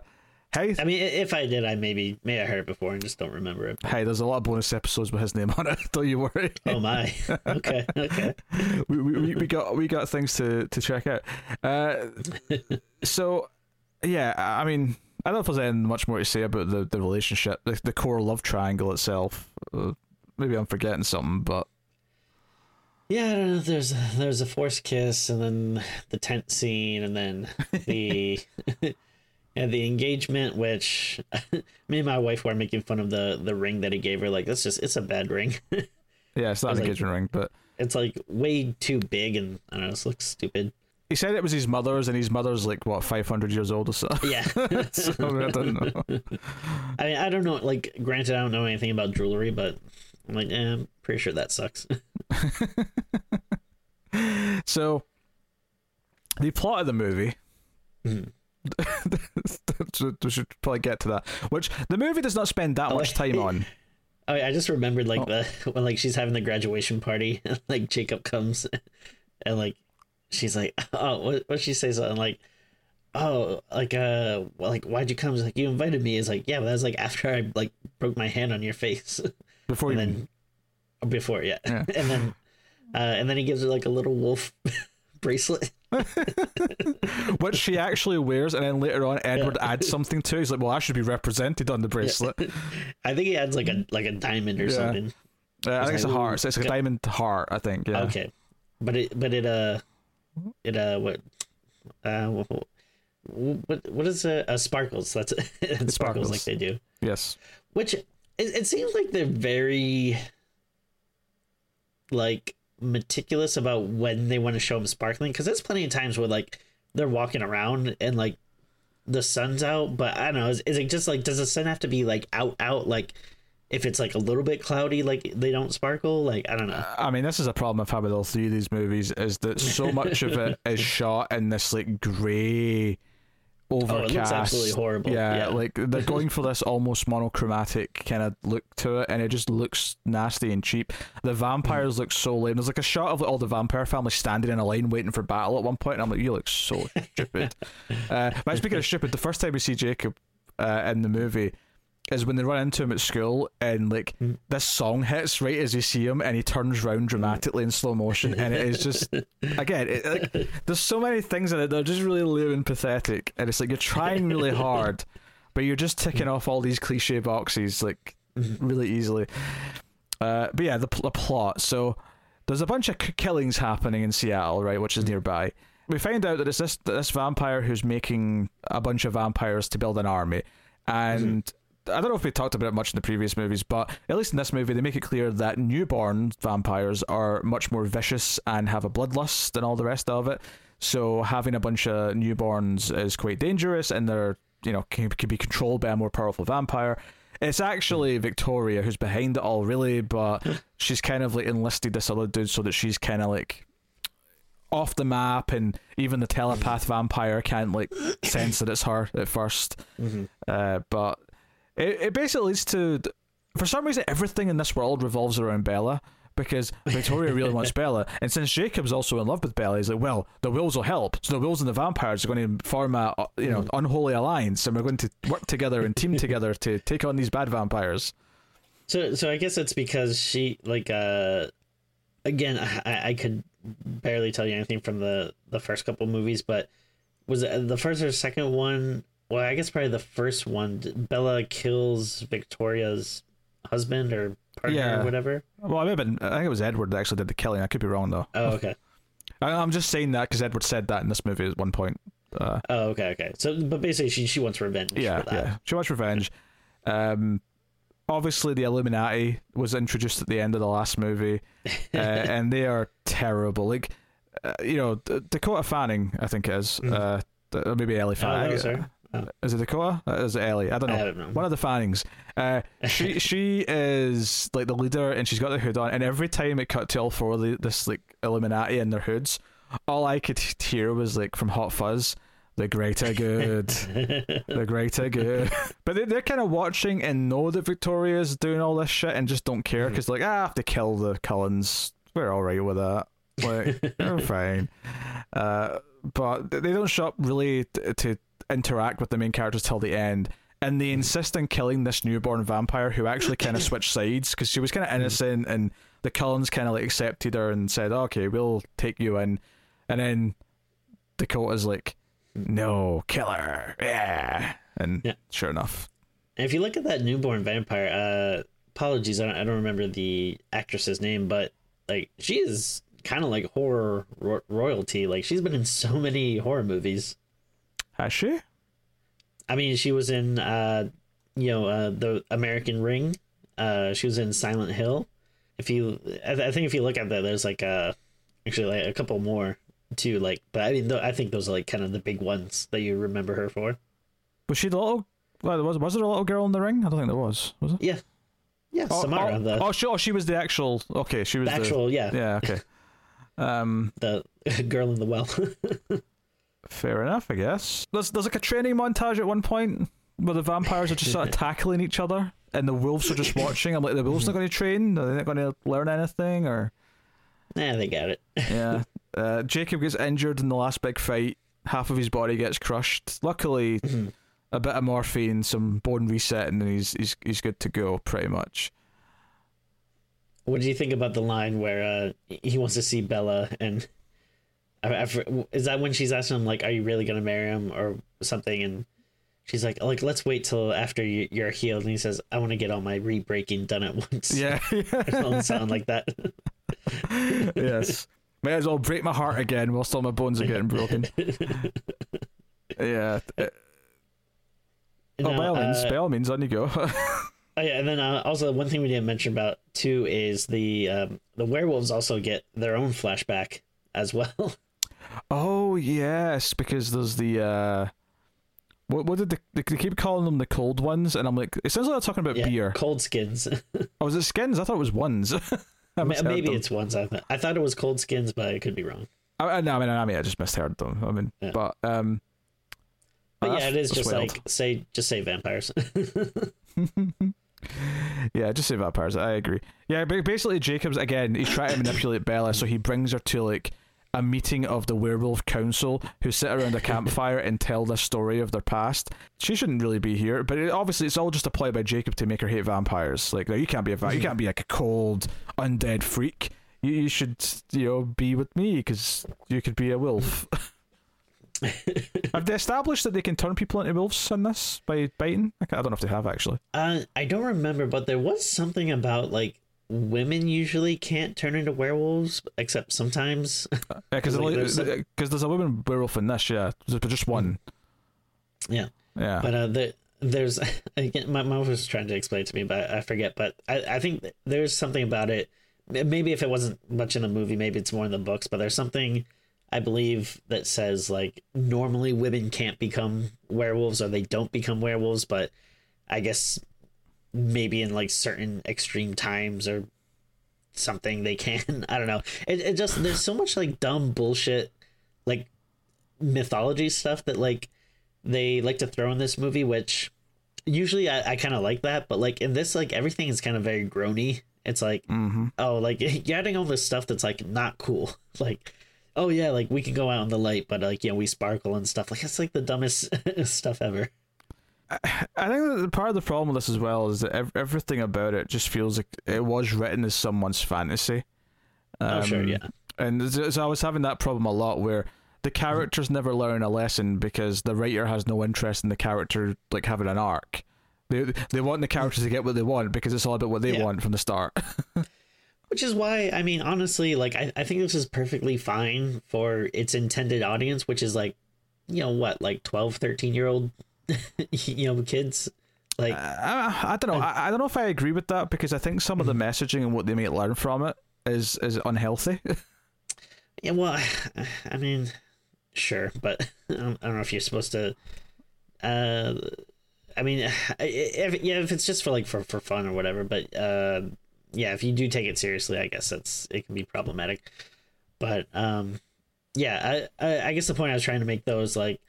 hey, I mean, if I did, I maybe may have heard it before and just don't remember it. hey, there's a lot of bonus episodes with his name on it. Don't you worry. Oh my. Okay. Okay. we, we, we got we got things to, to check out. Uh, so yeah, I mean, I don't know if there's anything much more to say about the, the relationship, the, the core love triangle itself. Uh, maybe I'm forgetting something, but Yeah, I don't know. There's there's a forced kiss, and then the tent scene, and then the and the engagement. Which me and my wife were making fun of the the ring that he gave her. Like that's just it's a bad ring. yeah, it's not an like- ring. But it's like way too big, and I don't know. This looks stupid. he said it was his mother's, and his mother's like what 500 years old or so. Yeah. so I don't know. I mean, I don't know. Like, granted, I don't know anything about jewelry, but I'm like, eh, I'm pretty sure that sucks. So, the plot of the movie. Mhm. we should probably get to that. Which the movie does not spend that Oh, much time on. Oh, I just remembered like Oh. the when like she's having the graduation party, and like Jacob comes, and like she's like, oh, what what she says and like, oh, like uh, like why'd you come? She's like you invited me. Is like yeah, but that was like after I like broke my hand on your face, Before and you, then before yeah, Yeah. and then uh, and then he gives her like a little wolf bracelet. which she actually wears, and then later on, Edward adds something to. it. He's like, "Well, I should be represented on the bracelet." I think he adds like a like a diamond or Yeah. something. Uh, I think it's a heart. So it's a diamond heart. I think. Yeah. Okay, but it but it uh it uh what uh what what, what is a, uh sparkles? That's it sparkles. sparkles. like they do. Yes. Which it, it seems like they're very like meticulous about when they want to show them sparkling because there's plenty of times where like they're walking around and like the sun's out but i don't know is, is it just like does the sun have to be like out out like if it's like a little bit cloudy like they don't sparkle? Like i don't know. I mean, this is a problem I've had with all three of these movies is that so much of it is shot in this like grey, overcast. Oh, looks absolutely horrible. Yeah, Yeah. like they're going for this almost monochromatic kind of look to it, and it just looks nasty and cheap. The vampires look so lame. There's like a shot of all the vampire family standing in a line waiting for battle at one point, and I'm like, you look so stupid. Uh, but speaking of stupid, the first time we see Jacob uh, in the movie is when they run into him at school and like hmm. this song hits right as you see him and he turns round dramatically in slow motion and it is just again it, like, there's so many things in it that are just really lame and pathetic and it's like you're trying really hard but you're just ticking off all these cliche boxes like mm-hmm. really easily. Uh, but yeah the, the plot. So there's a bunch of k- killings happening in Seattle right which is mm-hmm. nearby. We find out that it's this this vampire who's making a bunch of vampires to build an army. And I don't know if we talked about it much in the previous movies, but at least in this movie, they make it clear that newborn vampires are much more vicious and have a bloodlust than all the rest of it. So having a bunch of newborns is quite dangerous, and they're you know can, can be controlled by a more powerful vampire. It's actually Victoria who's behind it all, really, but she's kind of like enlisted this other dude so that she's kind of like off the map, and even the telepath vampire can't like sense that it's her at 1st Uh, but it, it basically leads to, for some reason, everything in this world revolves around Bella. Because Victoria really wants Bella, and since Jacob's also in love with Bella, he's like, "Well, the wills will help. So the wills and the vampires are going to form a, you know, unholy alliance, and we're going to work together and team together to take on these bad vampires." So, so I guess it's because she like uh, again, I, I could barely tell you anything from the the first couple movies, but was it the first or second one? Well, I guess probably the first one. Bella kills Victoria's husband or partner Yeah. or whatever. Well, I mean, I think it was Edward that actually did the killing. I could be wrong though. Oh, okay. I, I'm just saying that because Edward said that in this movie at one point. Uh, Oh, okay, okay. So, but basically, she she wants revenge. yeah, for that. yeah. She wants revenge. Um, obviously, the Illuminati was introduced at the end of the last movie, uh, and they are terrible. Like, uh, you know, D- Dakota Fanning, I think it is. Uh, th- or maybe Ellie Mm. Oh, that Fanning. was her. Oh. Is it Dakota? Uh, Is it Ellie? I don't know. I don't know. One of the Fannings. Uh, she she is like the leader, and she's got the hood on. And every time it cut to all four of the, this like Illuminati in their hoods, all I could hear was like from Hot Fuzz, "The greater good, the greater good." But they, they're kind of watching and know that Victoria's doing all this shit, and just don't care because like, ah, I have to kill the Cullens. We're all right with that. Like they're fine, uh, but they don't show up really t- to interact with the main characters till the end. And they insist on killing this newborn vampire who actually kind of switched sides because she was kind of innocent, and the Cullens kind of like accepted her and said, "Okay, we'll take you in." And then Dakota's like, "No, kill her, yeah." And Yeah. sure enough, And if you look at that newborn vampire, uh, apologies, I don't, I don't remember the actress's name, but like she is kind of like horror ro- royalty. Like she's been in so many horror movies. Has she? I mean, she was in, uh, you know, uh, the American Ring. Uh, she was in Silent Hill. If you, I, I think if you look at that, there's like uh actually like a couple more too. Like, but I mean, th- I think those are like kind of the big ones that you remember her for. Was she the little? Well, was was there a little girl in the ring? I don't think there was. Was it? Yeah, yeah, Oh, Samara, oh, the, oh, she, oh, she was the actual. Okay, she was the actual, yeah. Yeah, okay. Um, the girl in the well. fair enough, I guess. There's there's like a training montage at one point where the vampires are just sort of tackling each other, and the wolves are just watching. I'm like, the wolves not going to train? Are they not going to learn anything? Or yeah, they got it. yeah, uh, Jacob gets injured in the last big fight. Half of his body gets crushed. Luckily, a bit of morphine, some bone resetting, and he's he's he's good to go pretty much. What do you think about the line where uh, he wants to see Bella and I, I, is that when she's asking him like, "Are you really gonna marry him?" or something? And she's like, "Like, let's wait till after you, you're healed." And he says, "I want to get all my re-breaking done at once." Yeah, or something like that. yes. May as well break my heart again whilst all my bones are getting broken. yeah. Uh, Oh, by all means, uh, by all means, on you go. Oh yeah, and then uh, also one thing we didn't mention about too is the um, the werewolves also get their own flashback as well. Oh yes, because there's the uh, what what did they, they keep calling them the cold ones, and I'm like, it sounds like they're talking about yeah, beer. cold skins. Oh, was it skins? I thought it was ones. Maybe it's ones. I, th- I thought it was cold skins, but I could be wrong. I, no, I mean, I mean, I just misheard them. I mean, Yeah. but um, But yeah, it is just wild. like say just say vampires. Yeah, just say vampires. I agree. Yeah, but basically, Jacobs again. He's trying to manipulate Bella, so he brings her to like a meeting of the werewolf council, who sit around a campfire and tell the story of their past. She shouldn't really be here, but it, obviously, it's all just a ploy by Jacob to make her hate vampires. Like, no, you can't be a va- you can't be like a cold undead freak. You, you should, you know, be with me because you could be a wolf. have they established that they can turn people into wolves in this by biting? I, I don't know if they have actually. uh, I don't remember, but there was something about like women usually can't turn into werewolves, except sometimes. Uh, yeah, because Like, there's some- uh, there's a woman werewolf in this, yeah, There's just one. Mm-hmm. yeah, Yeah, but uh, the, there's again, my mom was trying to explain it to me, but I forget. But I, I think there's something about it. Maybe if it wasn't much in the movie, maybe it's more in the books. But there's something I believe that says like normally women can't become werewolves or they don't become werewolves, but I guess maybe in like certain extreme times or something they can. I don't know. It, it just there's so much like dumb bullshit like mythology stuff that like they like to throw in this movie, which usually I, I kind of like that, but like in this, like everything is kind of very groany. It's like, mm-hmm. oh, like you're adding all this stuff that's like not cool. Like, oh yeah, like we can go out in the light, but like you know we sparkle and stuff. Like it's like the dumbest stuff ever. I think that part of the problem with this as well is that ev- everything about it just feels like it was written as someone's fantasy. oh sure, Um, yeah. And so so I was having that problem a lot where the characters never learn a lesson because the writer has no interest in the character like having an arc. They they want the characters to get what they want because it's all about what they Yeah. want from the start. Which is why, I mean, honestly, like, I, I think this is perfectly fine for its intended audience, which is like, you know, what, like 12, 13 year old, you know, kids. Like, I, I don't know. I, I don't know if I agree with that because I think some of the messaging and what they might learn from it is is unhealthy. yeah, well, I mean, sure, but I don't, I don't know if you're supposed to. Uh, I mean, if, yeah, if it's just for like for, for fun or whatever, but uh, yeah, if you do take it seriously, I guess that's it can be problematic. But um, yeah, I, I I guess the point I was trying to make though is like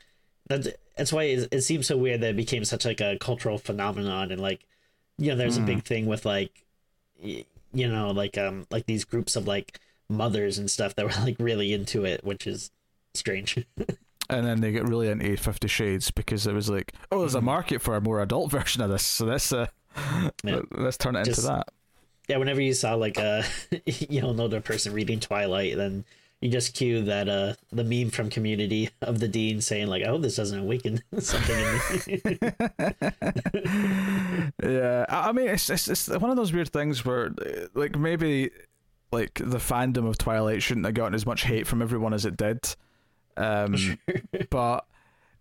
that's that's why it, it seems so weird that it became such like a cultural phenomenon and like you know there's a big thing with like you know like um like these groups of like mothers and stuff that were like really into it, which is strange. and then they get really into Fifty Shades because it was like, oh, there's a Mm-hmm. market for a more adult version of this, so let's uh, Yeah. let's turn it Just- into that. yeah, whenever you saw like a you know another person reading Twilight, then you just cue that uh the meme from Community of the dean saying like, "I hope this doesn't awaken something in me." yeah, I mean, it's, it's it's one of those weird things where, uh, like, maybe like the fandom of Twilight shouldn't have gotten as much hate from everyone as it did, um, but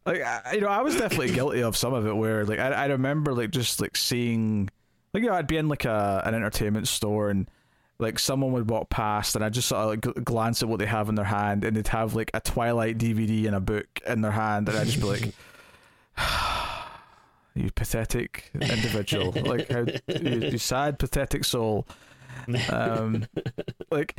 like I, you know, I was definitely guilty of some of it. Where like I, I remember like just like seeing, like you know, I'd be in like a an entertainment store and like someone would walk past and I just sort of like glance at what they have in their hand and they'd have like a Twilight DVD and a book in their hand and I'd just be like. You pathetic individual, like how you, you sad, pathetic soul. Um, like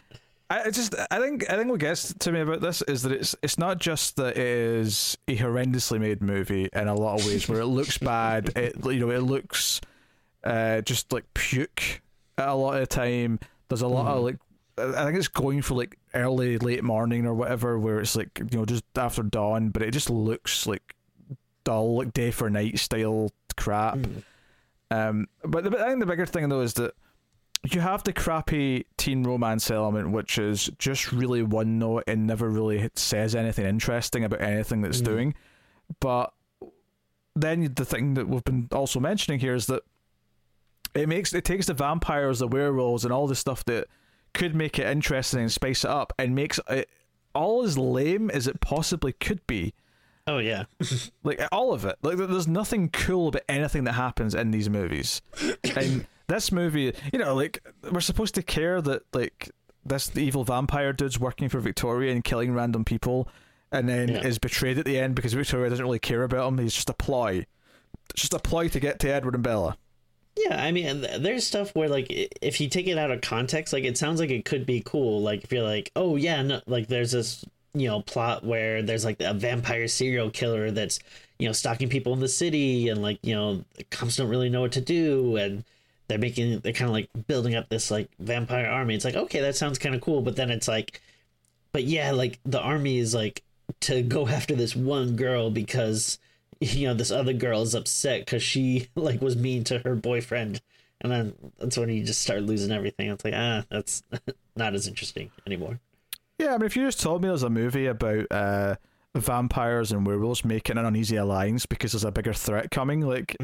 I just I think I think what gets to me about this is that it's it's not just that it is a horrendously made movie in a lot of ways where it looks bad. It you know it looks uh, just like puke at a lot of the time. There's a lot of like I think it's going for like early late morning or whatever where it's like you know just after dawn, but it just looks like dull like day for night style crap. Um, but, the, but I think the bigger thing though is that you have the crappy teen romance element, which is just really one note and never really says anything interesting about anything that's Mhm. doing. But then the thing that we've been also mentioning here is that it makes it takes the vampires, the werewolves, and all the stuff that could make it interesting and spice it up, and makes it all as lame as it possibly could be. Oh yeah, like all of it. Like there's nothing cool about anything that happens in these movies. And this movie you know like we're supposed to care that like this the evil vampire dude's working for victoria and killing random people and then Yeah. is betrayed at the end because victoria doesn't really care about him. He's just a ploy. It's just a ploy to get to edward and bella yeah. I mean, there's stuff where like if you take it out of context, like it sounds like it could be cool. Like if you're like, oh yeah, no, like there's this you know plot where there's like a vampire serial killer that's you know stalking people in the city and like you know the cops don't really know what to do and they're making they're kind of like building up this like vampire army it's like okay that sounds kind of cool but then it's like but yeah like the army is like to go after this one girl because you know this other girl is upset because she like was mean to her boyfriend. And then that's when you just start losing everything. It's like ah that's not as interesting anymore. Yeah i mean if you just told me there's a movie about uh vampires and werewolves making an uneasy alliance because there's a bigger threat coming like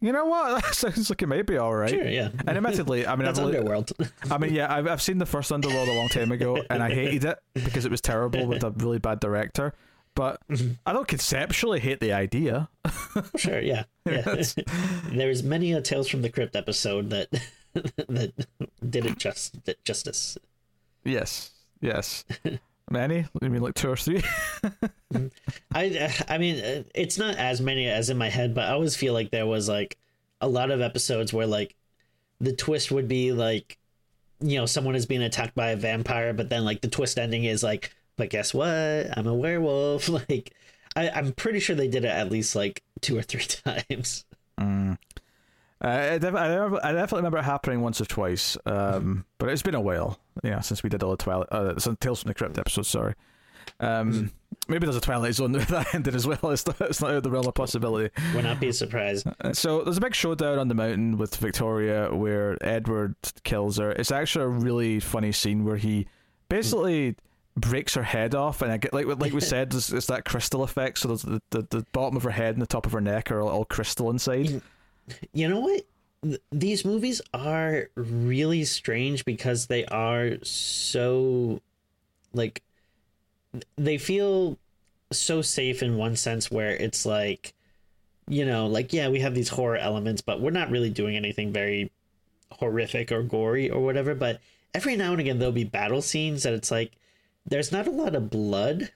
you know what? That sounds like it might be all right sure yeah. And admittedly i mean that's I've underworld. I mean, yeah, I've, I've seen the first Underworld a long time ago, and I hated it because it was terrible with a really bad director. But mm-hmm. I don't conceptually hate the idea. sure yeah yeah there's many a tales from the crypt episode that that did it just justice Yes, yes. Many? I mean, like two or three. Mm-hmm. I I mean it's not as many as in my head, but I always feel like there was like a lot of episodes where like the twist would be like you know someone is being attacked by a vampire, but then like the twist ending is like, but guess what? I'm a werewolf. Like I, I'm pretty sure they did it at least like two or three times. Uh, I, def- I, definitely remember it happening once or twice, um, but it's been a while, yeah, since we did all the Twilight, uh, some Tales from the Crypt episodes. Sorry. Um, maybe there's a Twilight Zone that ended as well. It's not, it's not out of the realm of possibility. Would not be surprised. Uh, So there's a big showdown on the mountain with Victoria where Edward kills her. It's actually a really funny scene where he basically breaks her head off, and I get like like we said, it's, it's that crystal effect. So the, the the bottom of her head and the top of her neck are all, all crystal inside. You know what? Th- These movies are really strange because they are so like they feel so safe in one sense where it's like you know, like yeah, we have these horror elements, but we're not really doing anything very horrific or gory or whatever, but every now and again there'll be battle scenes that it's like there's not a lot of blood,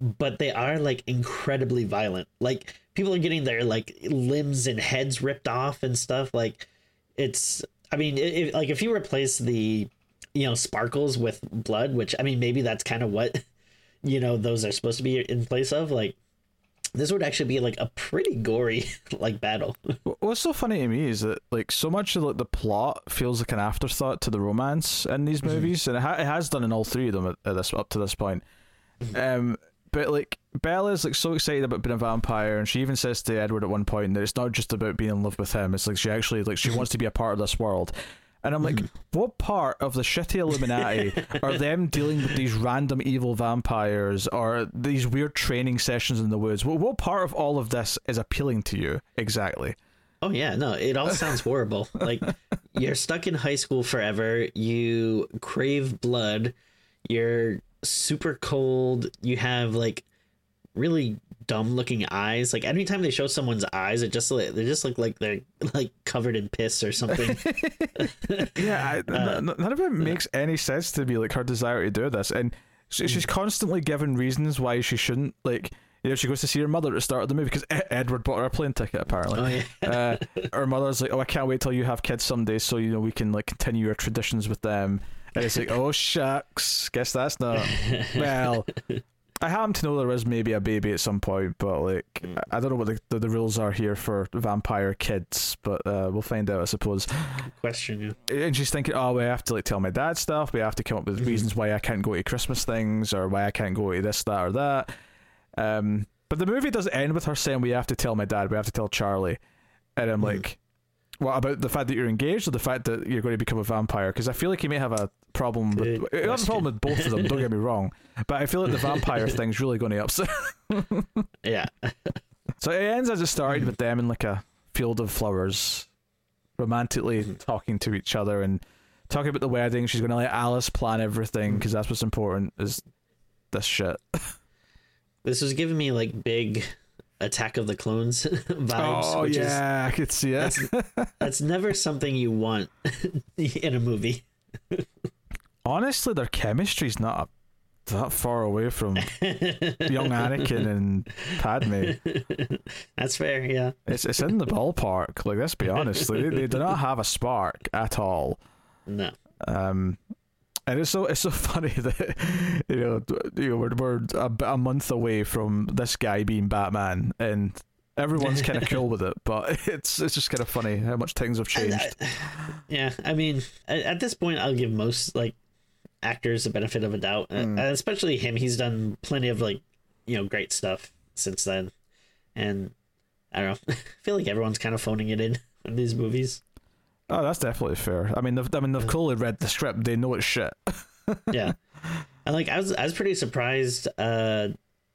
but they are like incredibly violent. Like people are getting their like limbs and heads ripped off and stuff. Like it's, I mean, if, like if you replace the, you know, sparkles with blood, which I mean, maybe that's kind of what, you know, those are supposed to be in place of. Like, this would actually be like a pretty gory like battle. What's so funny to me is that like so much of like the plot feels like an afterthought to the romance in these Mm-hmm. movies, and it, ha- it has done in all three of them at, at this up to this point. Mm-hmm. Um, but like Bella's like so excited about being a vampire, and she even says to Edward at one point that it's not just about being in love with him. It's like she actually like she wants to be a part of this world. And I'm like, Mm-hmm. what part of the shitty Illuminati are them dealing with these random evil vampires or these weird training sessions in the woods? What, what part of all of this is appealing to you exactly? Oh yeah, no, it all sounds horrible. Like you're stuck in high school forever, you crave blood, you're super cold, you have like really dumb looking eyes. Like anytime they show someone's eyes, it just like they just look like they're like covered in piss or something. Yeah, I, Uh, n- none of it makes any sense to me. Like her desire to do this, and she, she's Mm. constantly given reasons why she shouldn't. Like, you know, she goes to see her mother at the start of the movie because Edward bought her a plane ticket. Apparently, oh yeah. uh, her mother's like, "Oh, I can't wait till you have kids someday, so you know we can like continue your traditions with them." And it's like, "Oh shucks, guess that's not." well, I happen to know there is maybe a baby at some point, but like I I don't know what the, the, the rules are here for vampire kids, but uh, we'll find out, I suppose. Question you. And she's thinking, "Oh, we have to like tell my dad stuff. We have to come up with reasons why I can't go to Christmas things or why I can't go to this, that, or that." Um, but the movie does end with her saying, "We have to tell my dad. We have to tell Charlie," and I'm like, "What about the fact that you're engaged or the fact that you're going to become a vampire?" Because I feel like you may have a problem Good with. Have a problem with both of them. Don't get me wrong, but I feel like the vampire thing's really going to upset. Yeah. So it ends as it started with them in like a field of flowers, romantically hmm. talking to each other and talking about the wedding. She's going to let Alice plan everything hmm. because that's what's important. Is this shit? This was giving me like big Attack of the Clones vibes. oh yeah, I could see it. is that's never something you want in a movie. Honestly, their chemistry's not that far away from young Anakin and Padme. That's fair, yeah. It's it's in the ballpark. Like let's be honest, they, they do not have a spark at all. No. Um, and it's so it's so funny that you know you know we're, we're a, a month away from this guy being Batman, and everyone's kind of cool with it, but it's it's just kind of funny how much things have changed. Yeah, I mean, at, at this point, I'll give most like actors the benefit of a doubt, uh, Hmm. uh, especially him. He's done plenty of like you know great stuff since then, and I don't know. I feel like everyone's kind of phoning it in in these movies. Oh, that's definitely fair. I mean, they've, I mean, they've clearly read the script; they know it's shit. yeah, and like I was, I was pretty surprised uh,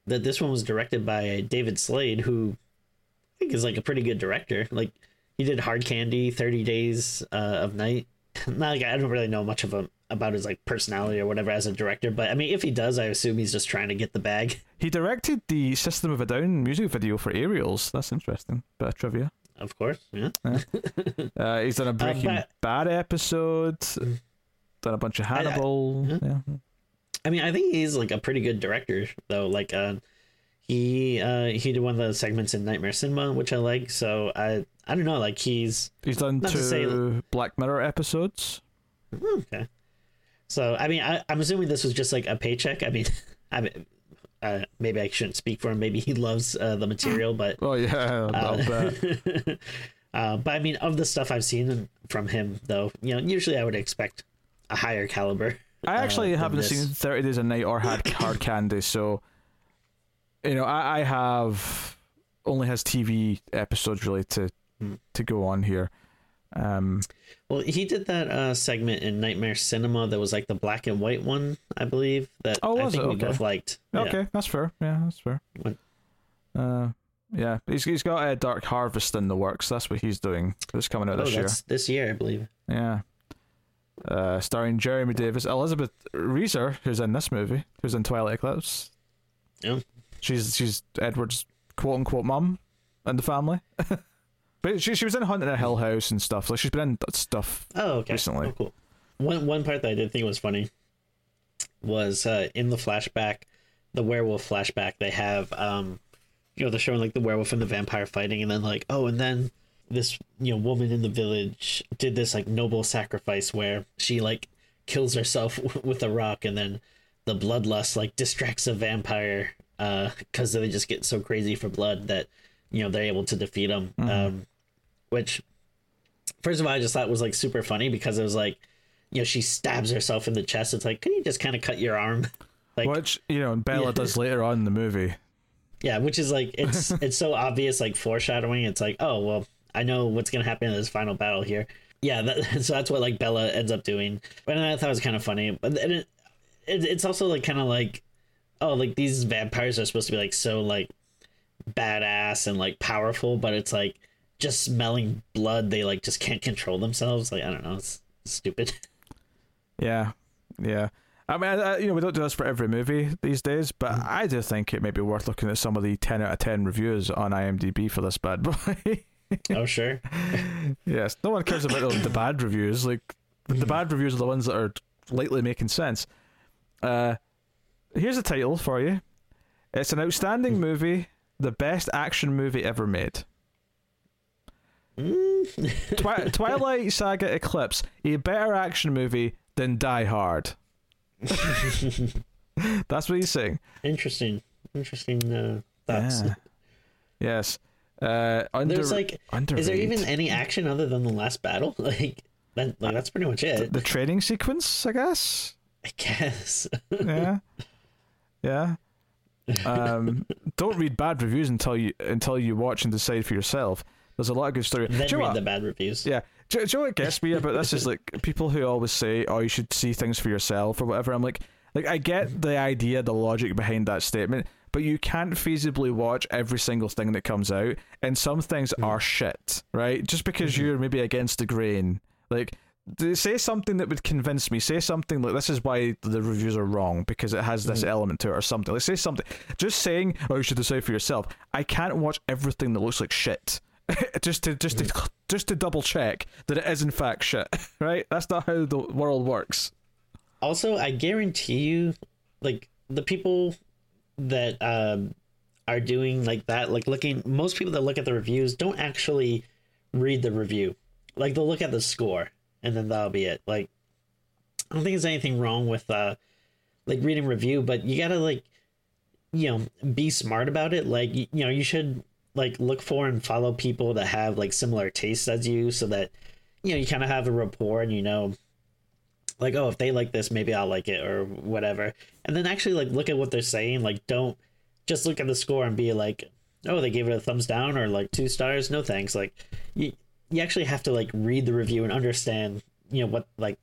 that this one was directed by David Slade, who I think is like a pretty good director. Like he did Hard Candy, Thirty Days uh, of Night. Not like I don't really know much of him about his like personality or whatever as a director, but I mean, if he does, I assume he's just trying to get the bag. He directed the System of a Down music video for Aerials. That's interesting. Bit of trivia. Of course, yeah. Uh, he's done a Breaking but- Bad episode. Done a bunch of I- Hannibal. yeah. I mean, I think he's like a pretty good director though. Like, uh, he uh he did one of the segments in Nightmare Cinema, which I like. So I I don't know, like he's He's done to say two Black Mirror episodes. Okay. So I mean, I, I'm assuming this was just like a paycheck. I mean, I mean, uh, maybe I shouldn't speak for him. Maybe he loves uh, the material, but Oh yeah, bet. uh, but I mean, of the stuff I've seen from him, though, you know, usually I would expect a higher caliber. I actually uh, haven't this. seen Thirty Days a Night or had Hard Candy, so you know I, I have only has TV episodes really to Hmm. to go on here. Um, Well, he did that uh, segment in Nightmare Cinema that was like the black and white one, I believe. That Oh, I was think it? we both liked. Yeah. okay, that's fair. Yeah, that's fair. Uh, yeah, he's he's got a Dark Harvest in the works. That's what he's doing. It's coming out Oh, this year. this year, I believe. Yeah. Uh, starring Jeremy Davies, Elizabeth Reaser, who's in this movie, who's in Twilight Eclipse. Yeah. She's she's Edward's quote unquote mum in the family. but she she was in Haunted at Hill House and stuff. Like she's been in stuff. Oh, okay. recently. Oh, cool. One one part that I did think was funny was uh, in the flashback, the werewolf flashback. They have, um, you know, they're showing like the werewolf and the vampire fighting, and then like, oh, and then this you know woman in the village did this like noble sacrifice where she like kills herself with a rock, and then the bloodlust like distracts a vampire because they just get so crazy for blood that you know they're able to defeat them. Um, which, first of all, I just thought was like super funny because it was like, you know, she stabs herself in the chest. It's like, can you just kind of cut your arm? Like, Which you know Bella Yeah. does later on in the movie. yeah, which is like it's it's so obvious, like foreshadowing. It's like, oh well, I know what's gonna happen in this final battle here. Yeah, that, so that's what like Bella ends up doing, and I thought it was kind of funny. But then it, it it's also like kind of like, oh, like these vampires are supposed to be like so like badass and like powerful, but it's like just smelling blood, they like just can't control themselves. Like I don't know, it's stupid. Yeah, yeah. I mean, I, I- you know, we don't do this for every movie these days, but mm. I do think it may be worth looking at some of the ten out of ten reviews on IMDb for this bad boy. oh sure, yes, no one cares about the, the bad reviews. Like the mm-hmm. bad reviews are the ones that are lately making sense. Uh, here's a title for you. It's an outstanding hmm. movie, the best action movie ever made. Twi- Twilight Saga Eclipse, a better action movie than Die Hard. That's what he's saying. interesting, interesting uh, thoughts. Yeah. Yes. Uh, under, There's like, is there even any action other than the last battle? Like that, like that's pretty much it. the training sequence? I guess. I guess. Yeah. yeah. Um, don't read bad reviews until you until you watch and decide for yourself. There's a lot of good story. then Do you know read what? the bad reviews. Yeah. Do, do you know what gets me about this is like people who always say, "Oh, you should see things for yourself" or whatever. I'm like, like I get the idea, the logic behind that statement, but you can't feasibly watch every single thing that comes out, and some things mm. are shit, right? Just because mm-hmm. you're maybe against the grain, like. d- Say something that would convince me. Say something like this is why the reviews are wrong because it has this mm. element to it or something. Like say something. Just saying, oh, you should decide for yourself. I can't watch everything that looks like shit. just to just to just to double check that it is in fact shit, right? That's not how the world works. Also, I guarantee you, like the people that um, are doing like that, like looking, most people that look at the reviews don't actually read the review. Like they'll look at the score and then that'll be it. Like I don't think there's anything wrong with uh like reading review, but you gotta like you know be smart about it. Like you, you know you should like look for and follow people that have like similar tastes as you, so that you know you kind of have a rapport and you know like oh if they like this maybe i'll like it or whatever. And then actually like look at what they're saying like don't just look at the score and be like oh they gave it a thumbs down or like two stars no thanks. Like you you actually have to like read the review and understand you know what like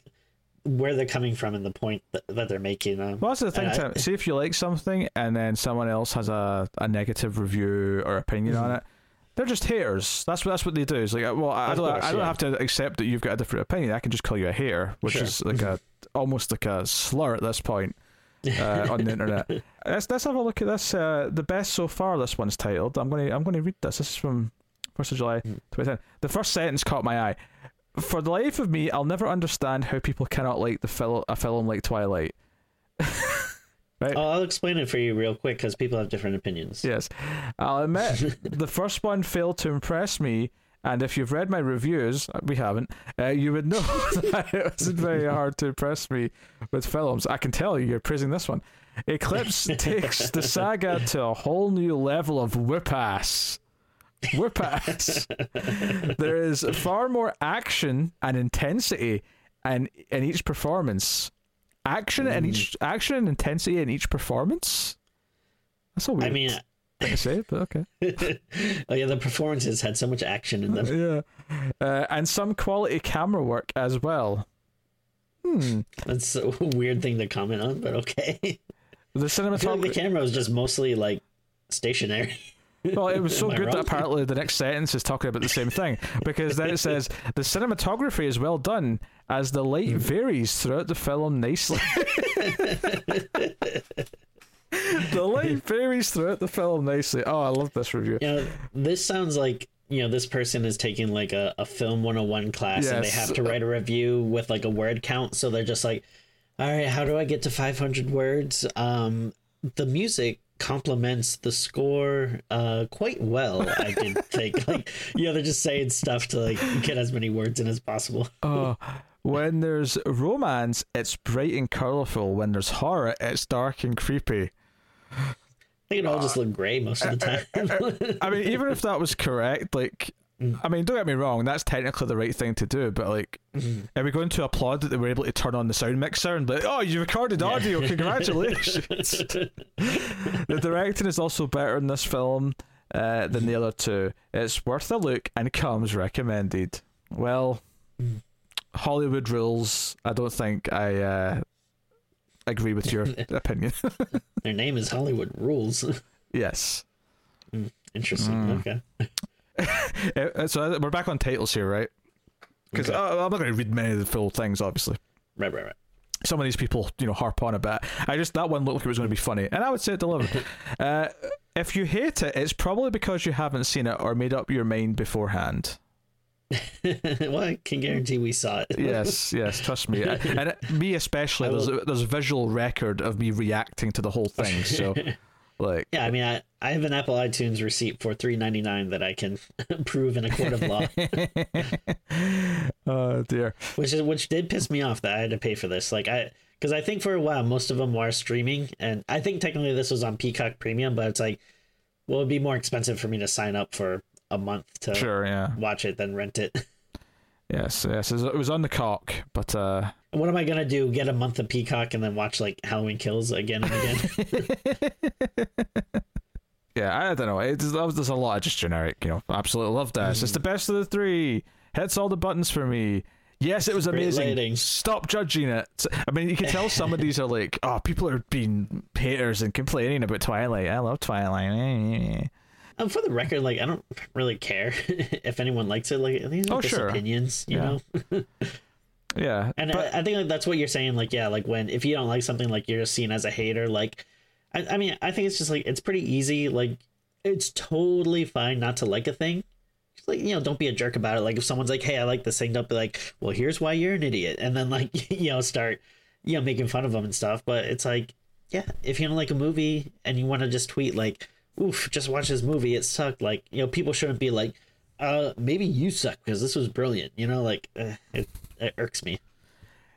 where they're coming from and the point that, that they're making um, Well, that's the thing. I- Tim. See if you like something and then someone else has a, a negative review or opinion on it. They're just haters. That's what that's what they do. It's like, well, I, I don't, course, I don't yeah. have to accept that you've got a different opinion. I can just call you a hater, which Sure. is like a almost like a slur at this point uh, on the internet. Let's let's have a look at this. Uh, the best so far. This one's titled. I'm gonna I'm gonna read this. This is from first of July, 2010. The first sentence caught my eye. For the life of me, I'll never understand how people cannot like the fil- a film like Twilight. right? Oh, I'll explain it for you real quick because people have different opinions. Yes. I'll admit, the first one failed to impress me, and if you've read my reviews, we haven't, uh, you would know that it wasn't very hard to impress me with films. I can tell you, you're praising this one. Eclipse takes the saga to a whole new level of whip ass. Whip ass. there is far more action and intensity and in each performance. Action and each action and intensity in each performance. That's a weird I mean, to say, but okay. oh yeah, the performances had so much action in them. Yeah, uh, and some quality camera work as well. Hmm. That's a weird thing to comment on, but okay. The feel like the cinematography. camera was just mostly like stationary. Well, it was so good that apparently the next sentence is talking about the same thing because then it says the cinematography is well done as the light Hmm. varies throughout the film nicely. the light varies throughout the film nicely. Oh, I love this review. You know, this sounds like you know this person is taking like a, a film 101 class and they have to write a review with like a word count so they're just like all right how do i get to 500 words um the music complements the score uh quite well i did think like you know they're just saying stuff to like get as many words in as possible Oh, when there's romance, it's bright and colorful. When there's horror, it's dark and creepy. They could all just uh, look gray most of the uh, time. I mean, even if that was correct, like, Mm. I mean, don't get me wrong, that's technically the right thing to do, but like, mm. are we going to applaud that they were able to turn on the sound mixer and be like, oh, you recorded audio, congratulations? the directing is also better in this film uh, than the other two. It's worth a look and comes recommended. Well, mm. Hollywood rules. I don't think I uh, agree with your opinion. Their name is Hollywood Rules. yes. Interesting. Okay. Uh, so we're back on titles here, right? Because Okay. I'm not going to read many of the full things, obviously. Right, right, right. Some of these people, you know, harp on a bit. I just that one looked like it was going to be funny, and I would say it delivered. uh, if you hate it, it's probably because you haven't seen it or made up your mind beforehand. well, I can guarantee we saw it. Yes, yes, trust me, I- and it, me especially. There's a, there's a visual record of me reacting to the whole thing. So, like, Yeah, I mean, I, I have an Apple iTunes receipt for three ninety nine that I can prove in a court of law, oh dear. which is which did piss me off that I had to pay for this. Like I, because I think for a while most of them were streaming, and I think technically this was on Peacock Premium, but it's like, well, it'd be more expensive for me to sign up for a month to Sure, yeah, watch it than rent it. yes, yes. It was on the cock, but uh, what am I gonna do? Get a month of Peacock and then watch like Halloween Kills again and again? Yeah, I don't know. It's, there's a lot of just generic, you know. Absolutely love this. It's the best of the three. Hits all the buttons for me. Yes, it was amazing. Stop judging it. I mean, you can tell some of these are like, oh, people are being haters and complaining about Twilight. I love Twilight. Um, for the record, like I don't really care if anyone likes it. Like these are Oh, just sure. opinions, you Yeah. know. Yeah, And but I, I think like that's what you're saying. Like yeah, like when if you don't like something, like you're just seen as a hater. Like, I, I mean, I think it's just like it's pretty easy. Like, it's totally fine not to like a thing. Like you know, don't be a jerk about it. Like if someone's like, "Hey, I like this thing," don't be like, "Well, here's why you're an idiot," and then like you know start you know making fun of them and stuff. But it's like, yeah, if you don't like a movie and you want to just tweet like, "Oof, just watch this movie, it sucked," like you know, people shouldn't be like, "Uh, maybe you suck because this was brilliant." You know, like uh, it, it irks me.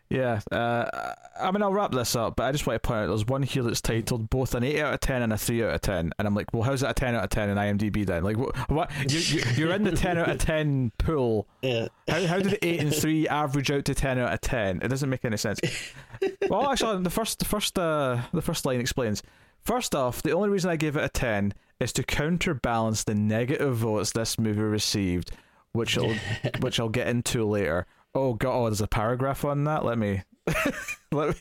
Yeah. Uh, I mean, I'll wrap this up, but I just want to point out there's one here that's titled both an 8 out of 10 and a 3 out of 10. And I'm like, well, how's that a 10 out of 10 in IMDb then? Like, what? what you, you're in the 10 out of 10 pool. Yeah. How, how did the 8 and 3 average out to 10 out of 10? It doesn't make any sense. well, actually, the first, the first, uh, the first line explains. First off, the only reason I give it a 10 is to counterbalance the negative votes this movie received, which I'll, which I'll get into later. Oh god, oh, there's a paragraph on that. Let me, let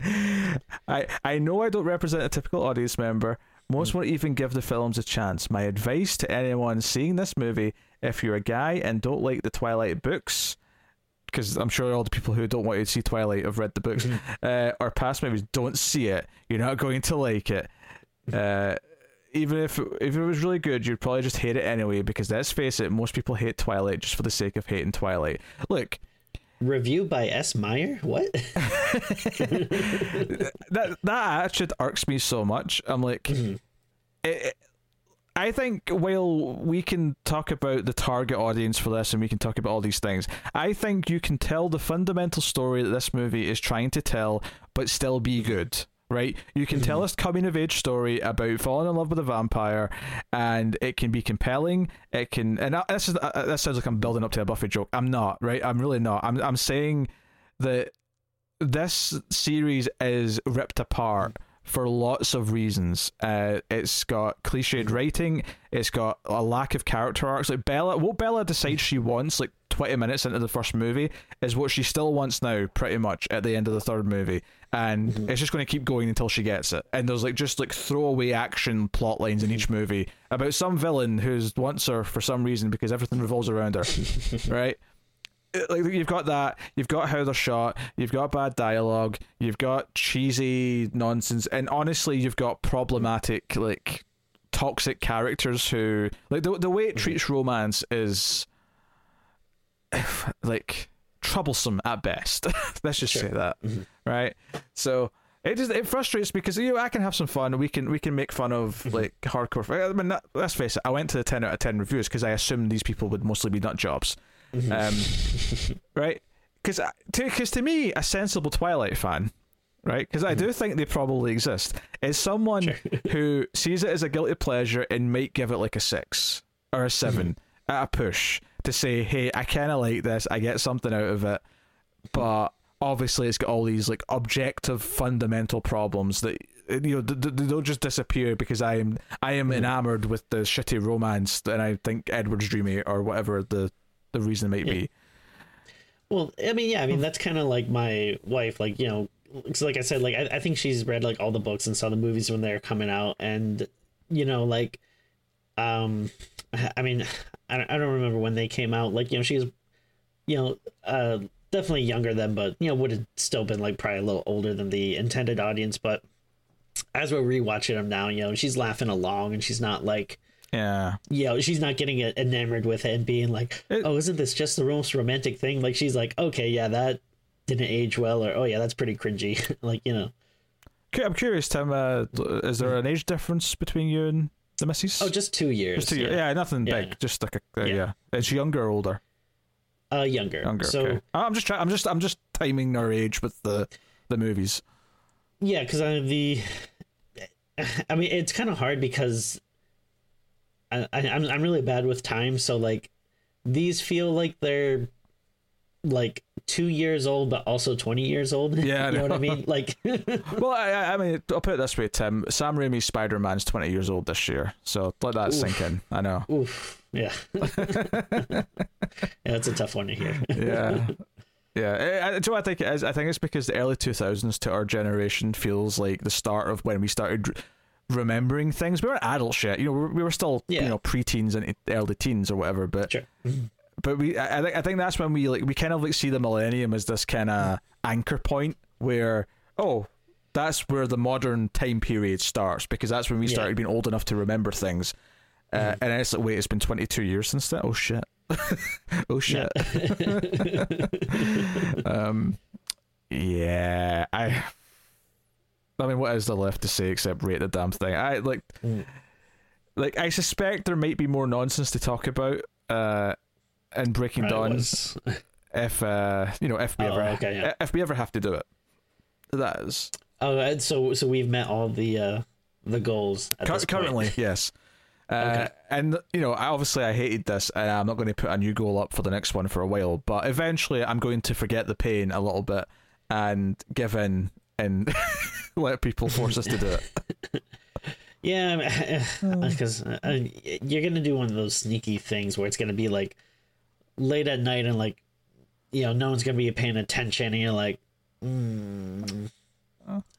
me. I I know I don't represent a typical audience member. Most won't even give the films a chance. My advice to anyone seeing this movie: if you're a guy and don't like the Twilight books, because I'm sure all the people who don't want you to see Twilight have read the books, uh, or past movies, don't see it. You're not going to like it. Uh, even if if it was really good, you'd probably just hate it anyway. Because let's face it, most people hate Twilight just for the sake of hating Twilight. Look, Review by S. Meyer? What? that that attitude irks me so much. I'm like, mm-hmm. it, it- I think while we can talk about the target audience for this and we can talk about all these things, I think you can tell the fundamental story that this movie is trying to tell, but still be good. Right, you can tell us coming of age story about falling in love with a vampire, and it can be compelling. It can, and I- this is uh, that sounds like I'm building up to a Buffy joke. I'm not, right? I'm really not. I'm I'm saying that this series is ripped apart for lots of reasons. Uh, it's got cliched writing. It's got a lack of character arcs. Like Bella, what Bella decides she wants, like twenty minutes into the first movie, is what she still wants now, pretty much at the end of the third movie, and mm-hmm. it's just going to keep going until she gets it. And there's like just like throwaway action plot lines in each movie about some villain who's wants her for some reason because everything revolves around her, right? Uh, like you've got that, you've got how they're shot, you've got bad dialogue, you've got cheesy nonsense, and honestly, you've got problematic, like toxic characters who, like the the way it mm-hmm. treats romance is, like troublesome at best. Let's just say that, mm-hmm. Right? So. It just it frustrates me because you know I can have some fun. We can we can make fun of mm-hmm. like hardcore. I mean, that- let's face it. I went to the ten out of ten reviews because I assumed these people would mostly be nut jobs mm-hmm. um, right? Because uh, to, cause to me, a sensible Twilight fan right? Because I mm-hmm. do think they probably exist. Is someone who sees it as a guilty pleasure and might give it like a six or a 7 at a push to say, "Hey, I kind of like this. I get something out of it," but obviously it's got all these like objective fundamental problems that you know they don't just disappear because I am I am enamored with the shitty romance and I think Edward's dreamy or whatever the the reason might be. Well, I mean, yeah, I mean that's kind of like my wife. Like you know, 'cause like I said, like I, I think she's read like all the books and saw the movies when they're coming out, and you know, like, um, I mean, I don't, I don't remember when they came out. Like you know, she's, you know, uh, definitely younger than, but you know, would have still been like probably a little older than the intended audience. But as we're rewatching them now, you know, she's laughing along, and she's not like Yeah. you know, she's not getting enamored with it and being like, It- "Oh, isn't this just the most romantic thing?" Like she's like, "Okay, yeah, that didn't age well," or "Oh, yeah, that's pretty cringy." like you know, I'm curious, Tim. Uh, is there an age difference between you and the missus? oh, just two years. Just two years. Yeah, nothing Yeah. big. Just like a uh, yeah. Yeah. Is she younger or older? Uh, younger. Younger. So okay. I'm just trying. I'm just I'm just timing our age with the the movies. yeah, because I the, I mean, it's kind of hard because I, I I'm I'm really bad with time. So like, these feel like they're like two years old, but also twenty years old. Yeah, you know what I mean. Like, Well, I, I I mean, I'll put it this way, Tim. Sam Raimi's Spider Man's 20 years old this year, so let that sink in. I know. Oof. Yeah. yeah, that's a tough one to hear. Yeah. Yeah, I, I, do you know what I think it is? I think it's because the early 2000s to our generation feels like the start of when we started remembering things. We weren't adult shit, you know. We were, we were still, you Yeah. know, preteens and early teens or whatever. But Sure. but we I, I think I think that's when we like we kind of like see the millennium as this kind of anchor point where oh that's where the modern time period starts because that's when we Yeah. started being old enough to remember things uh, and it's like wait it's been 22 years since that? Oh shit. Oh shit. Um yeah I I mean what is there left to say except rate the damn thing? I like Mm. like I suspect there might be more nonsense to talk about uh in Breaking Right, Dawn if uh you know if we Oh, ever okay, yeah. if we ever have to do it. That is. Oh, and so so we've met all the uh the goals Cur- currently yes uh, Okay. and you know I- obviously I hated this and I'm not going to put a new goal up for the next one for a while but eventually I'm going to forget the pain a little bit and give in and let people force us to do it Yeah, because uh, you're gonna do one of those sneaky things where it's gonna be like late at night and like you know no one's gonna be paying attention and you're like. Mm.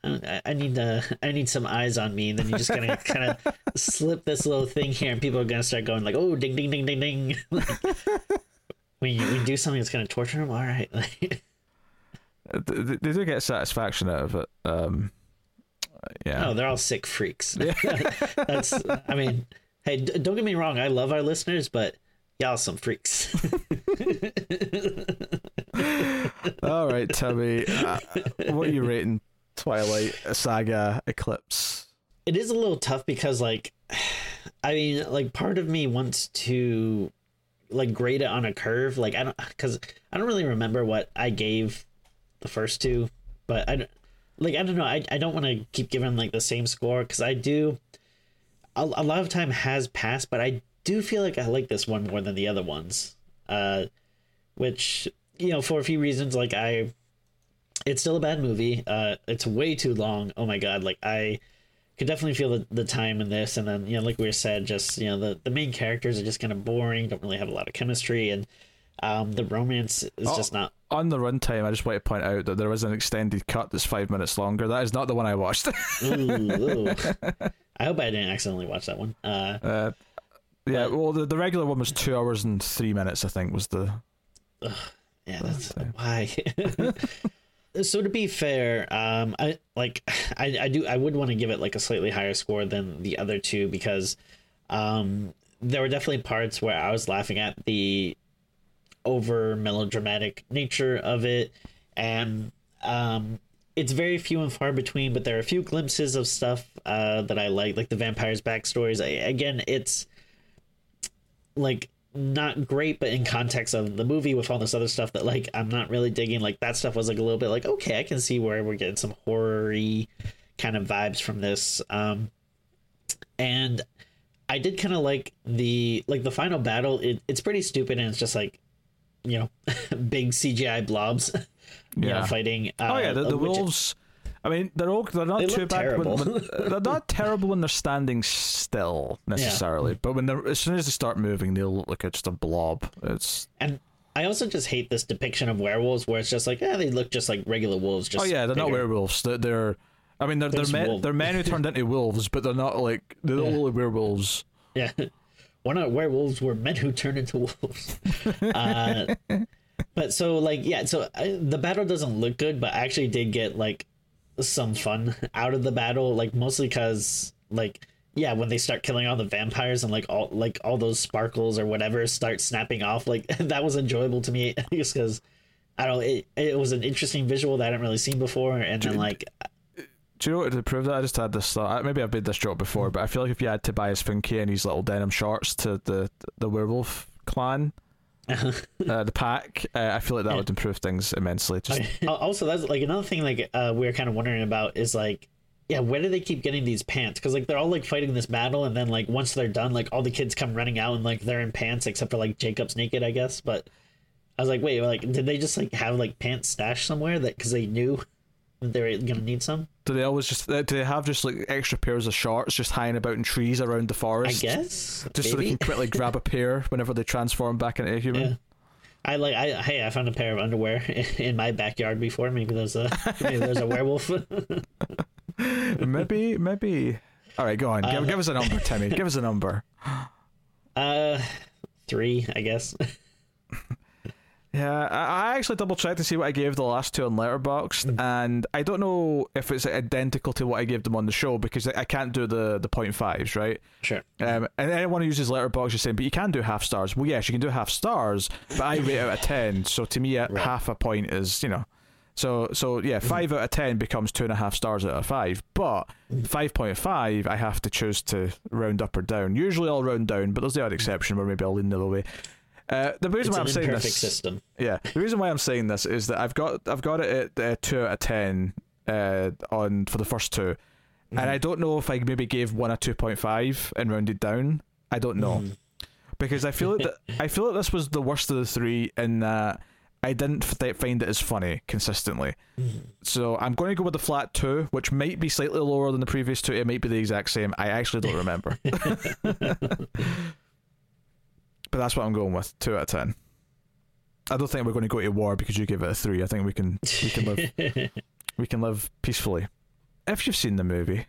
I, I need to. I need some eyes on me, and then you're just gonna kind of slip this little thing here, and people are gonna start going like, "Oh, ding, ding, ding, ding, ding." like, when you, when you do something that's gonna torture them, all right. they, they- do get satisfaction out of it um yeah No, they're all sick freaks. That's. I mean, hey, d- don't get me wrong. I love our listeners, but y'all some freaks. All right, Timmy. Uh, what are you rating Twilight Saga Eclipse? it is a little tough because, like, I mean, like, part of me wants to like grade it on a curve. Like, I don't because I don't really remember what I gave the first two, but I don't- like I don't know. I I don't want to keep giving like the same score because I do. A, a lot of time has passed, but I do feel like I like this one more than the other ones. Uh, which you know for a few reasons like i it's still a bad movie uh it's way too long oh my god like i could definitely feel the, the time in this and then you know like we said just you know the, the main characters are just kind of boring don't really have a lot of chemistry and um the romance is Oh. just not On the runtime, I just want to point out that there is an extended cut that's five minutes longer. That is not the one I watched. ooh, ooh. i hope i didn't accidentally watch that one uh uh, yeah, well, the, the regular one was two hours and three minutes. I think was the. yeah that's why so to be fair um i like i i do i would want to give it like a slightly higher score than the other two because um there were definitely parts where i was laughing at the over melodramatic nature of it. And um it's very few and far between but there are a few glimpses of stuff uh that i like like the vampires backstories. I, again it's like not great, but in context of the movie with all this other stuff that like I'm not really digging. Like that stuff was like a little bit like okay, I can see where we're getting some horror-y kind of vibes from this. Um, and I did kind of like the like the final battle. It, it's pretty stupid and it's just like you know big CGI blobs. you Yeah. know, fighting. Uh, oh yeah, the, the which- wolves. I mean, they're all, they're not They too bad. When, when- they're not terrible when they're standing still necessarily, but when they're as soon as they start moving, they'll look like it's just a blob. It's And I also just hate this depiction of werewolves where it's just like, yeah, they look just like regular wolves. Just oh yeah, they're not werewolves. They're, they're I mean, they're They're they're men, they're men who turned into wolves, but they're not like they're not Yeah. really werewolves. Yeah. We're not werewolves, we're men who turned into wolves. uh, but so, like, yeah, so uh, the battle doesn't look good, but I actually did get, like, some fun out of the battle, like, mostly because, like, yeah, when they start killing all the vampires and like all like all those sparkles or whatever start snapping off, like that was enjoyable to me just because I don't. It, it was an interesting visual that I hadn't really seen before, and then like uh, Do you know what to prove that? I just had this thought. Maybe I've made this joke before, but I feel like if you had Tobias Funke and his little denim shorts to the the werewolf clan, uh, the pack, uh, I feel like that would improve things immensely. Just also that's like another thing like uh, we are kind of wondering about is like yeah where do they keep getting these pants because like they're all like fighting this battle and then like once they're done like all the kids come running out and like they're in pants except for like jacob's naked i guess but i was like wait like did they just like have like pants stashed somewhere that because they knew that they were gonna need some do they always just uh, do they have just like extra pairs of shorts just hanging about in trees around the forest? i guess Just so they can quickly grab a pair whenever they transform back into a human. yeah I like I hey I found a pair of underwear in my backyard before maybe there's a maybe there's a werewolf maybe, maybe. All right, go on. Give, Uh, give us a number, Timmy. Give us a number. uh three I guess Yeah, I I actually double checked to see what I gave the last two on Letterboxd, hmm. and I don't know if it's identical to what I gave them on the show because I can't do the the point fives, right? sure Um, and anyone who uses Letterboxd is saying, but you can do half stars. Well, yes, you can do half stars, but I rate out of ten, so to me, a Right. half a point is you know. So so yeah, hmm. five out of ten becomes two and a half stars out of five. But hmm. five point five, I have to choose to round up or down. Usually I'll round down, but there's the odd exception where maybe I'll lean the other way. Uh, the reason it's why I'm saying this, system yeah, the reason why I'm saying this is that I've got I've got it at uh, two out of ten uh, on for the first 2 and I don't know if I maybe gave one a two point five and rounded down. I don't know because I feel that I feel that this was the worst of the three in that I didn't find it as funny consistently. So I'm going to go with the flat two, which might be slightly lower than the previous two. It might be the exact same. I actually don't remember. but that's what I'm going with. Two out of ten. I don't think we're going to go to war because you give it a three. I think we can we can live we can live peacefully. If you've seen the movie,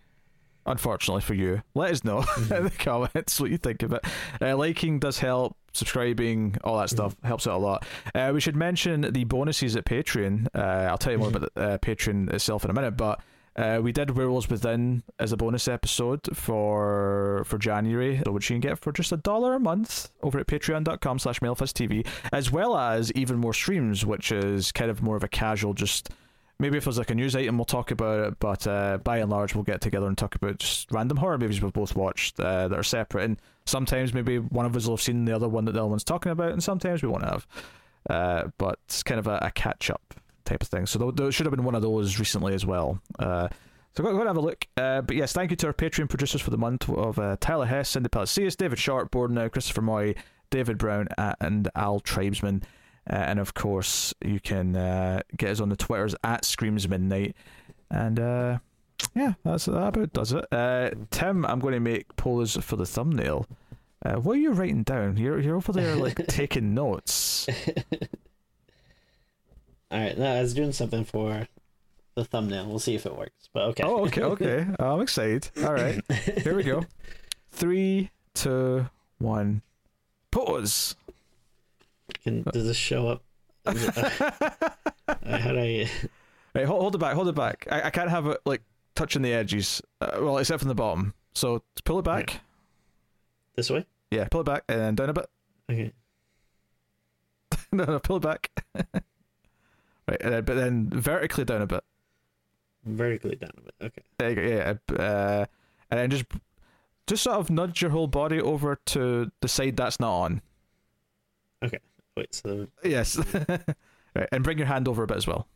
unfortunately for you, let us know in the comments what you think of it. Uh, liking does help. Subscribing, all that stuff helps out a lot. Uh, we should mention the bonuses at Patreon. Uh, I'll tell you more about the, uh, Patreon itself in a minute, but uh, we did Werewolves Within as a bonus episode for for January, which you can get for just a dollar a month over at patreon.com slash TV, as well as even more streams, which is kind of more of a casual, just maybe if there's like a news item, we'll talk about it, but uh, by and large, we'll get together and talk about just random horror movies we've both watched uh, that are separate. And sometimes maybe one of us will have seen the other one that the other one's talking about, and sometimes we won't have. Uh, but it's kind of a, a catch up type of thing. So there, there should have been one of those recently as well. Uh, so go, go and have a look. Uh, but yes, thank you to our Patreon producers for the month of uh, Tyler Hess, Cindy Palacios, David Sharp, Borden, Christopher Moy, David Brown, uh, and Al Tribesman. Uh, and of course, you can uh, get us on the Twitters at Screams Midnight. And uh, yeah, that's that about does it. Uh, Tim, I'm going to make pose for the thumbnail. Uh, what are you writing down? You're you're over there like taking notes. All right, no, I was doing something for the thumbnail. We'll see if it works. But okay. Oh, okay, okay. I'm excited. All right, here we go. Three, two, one. Pause. Can does this show up? It- uh, how do I? Right, hold, hold it back. Hold it back. I, I can't have it like touching the edges. Uh, well, except from the bottom. So pull it back. This way? Yeah, pull it back and down a bit. Okay. no, no, pull it back. Right, and then, but then vertically down a bit. Vertically down a bit. Okay. There you go. Yeah, uh, and then just just sort of nudge your whole body over to the side that's not on. Okay. Wait. So Yes. right, and bring your hand over a bit as well.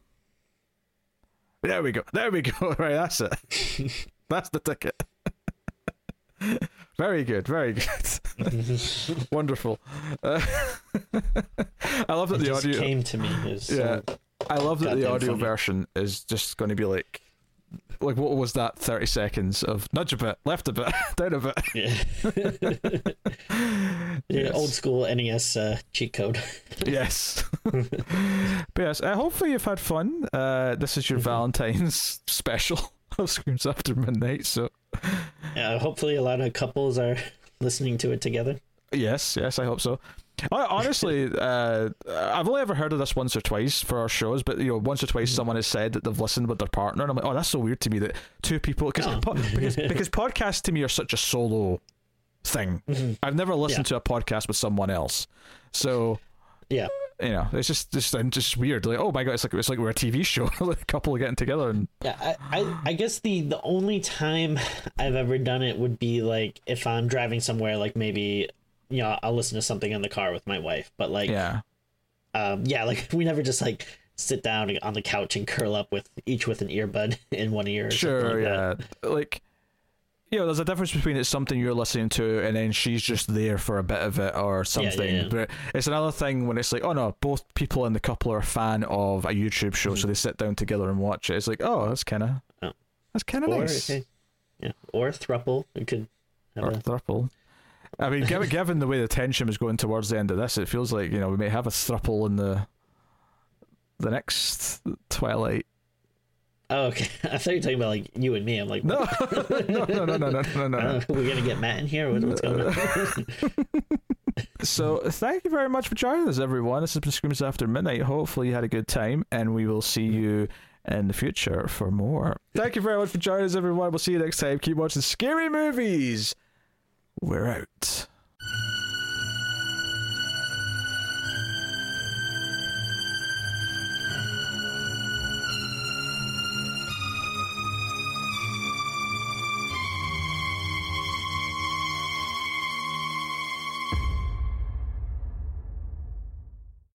There we go. There we go. Right, that's it. that's the ticket. very good. Very good. Wonderful. Uh, I love that it the just audio. came to me. Is Yeah. I love that the audio funny. version is just going to be like, like what was that? Thirty seconds of nudge a bit, left a bit, down a bit. yeah. Yeah, Yes. Old school NES uh, cheat code. Yes. but yes, uh, hopefully you've had fun. Uh, this is your Mhm. Valentine's special of Screams After Midnight. So Yeah, hopefully, a lot of couples are listening to it together. yes, yes, I hope so. I, honestly, uh, I've only ever heard of this once or twice for our shows, but you know, once or twice Mhm. someone has said that they've listened with their partner, and I'm like, oh, that's so weird to me that two people cause, Oh. po- because because podcasts to me are such a solo thing. Mhm. I've never listened Yeah. to a podcast with someone else, so Yeah. you know, it's just just and just weird. Like, oh my god, it's like it's like we're a TV show, like a couple getting together and Yeah, I, I, I guess the the only time I've ever done it would be like if I'm driving somewhere, like maybe you know I'll listen to something in the car with my wife. But like, yeah, um, yeah, like we never just like sit down on the couch and curl up with each with an earbud in one ear. Or sure, like yeah, that. like. You know, there's a difference between it's something you're listening to and then she's just there for a bit of it or something. yeah. But it's another thing when it's like, oh no, both people in the couple are a fan of a YouTube show, so they sit down together and watch it. It's like, oh, that's kind of Mm-hmm. Oh. that's kind of nice. okay, yeah, or a thruple. It could have Or a, thruple. I mean, given, given the way the tension was going towards the end of this, it feels like you know we may have a thruple in the the next Twilight. oh, okay. I thought you were talking about like you and me. I'm like, No, no, no, no, no, no, no, uh, we're gonna get Matt in here. What's going on? So thank you very much for joining us, everyone. This has been Screams After Midnight. Hopefully you had a good time, and we will see you in the future for more. Thank you very much for joining us, everyone. We'll see you next time. Keep watching scary movies. We're out.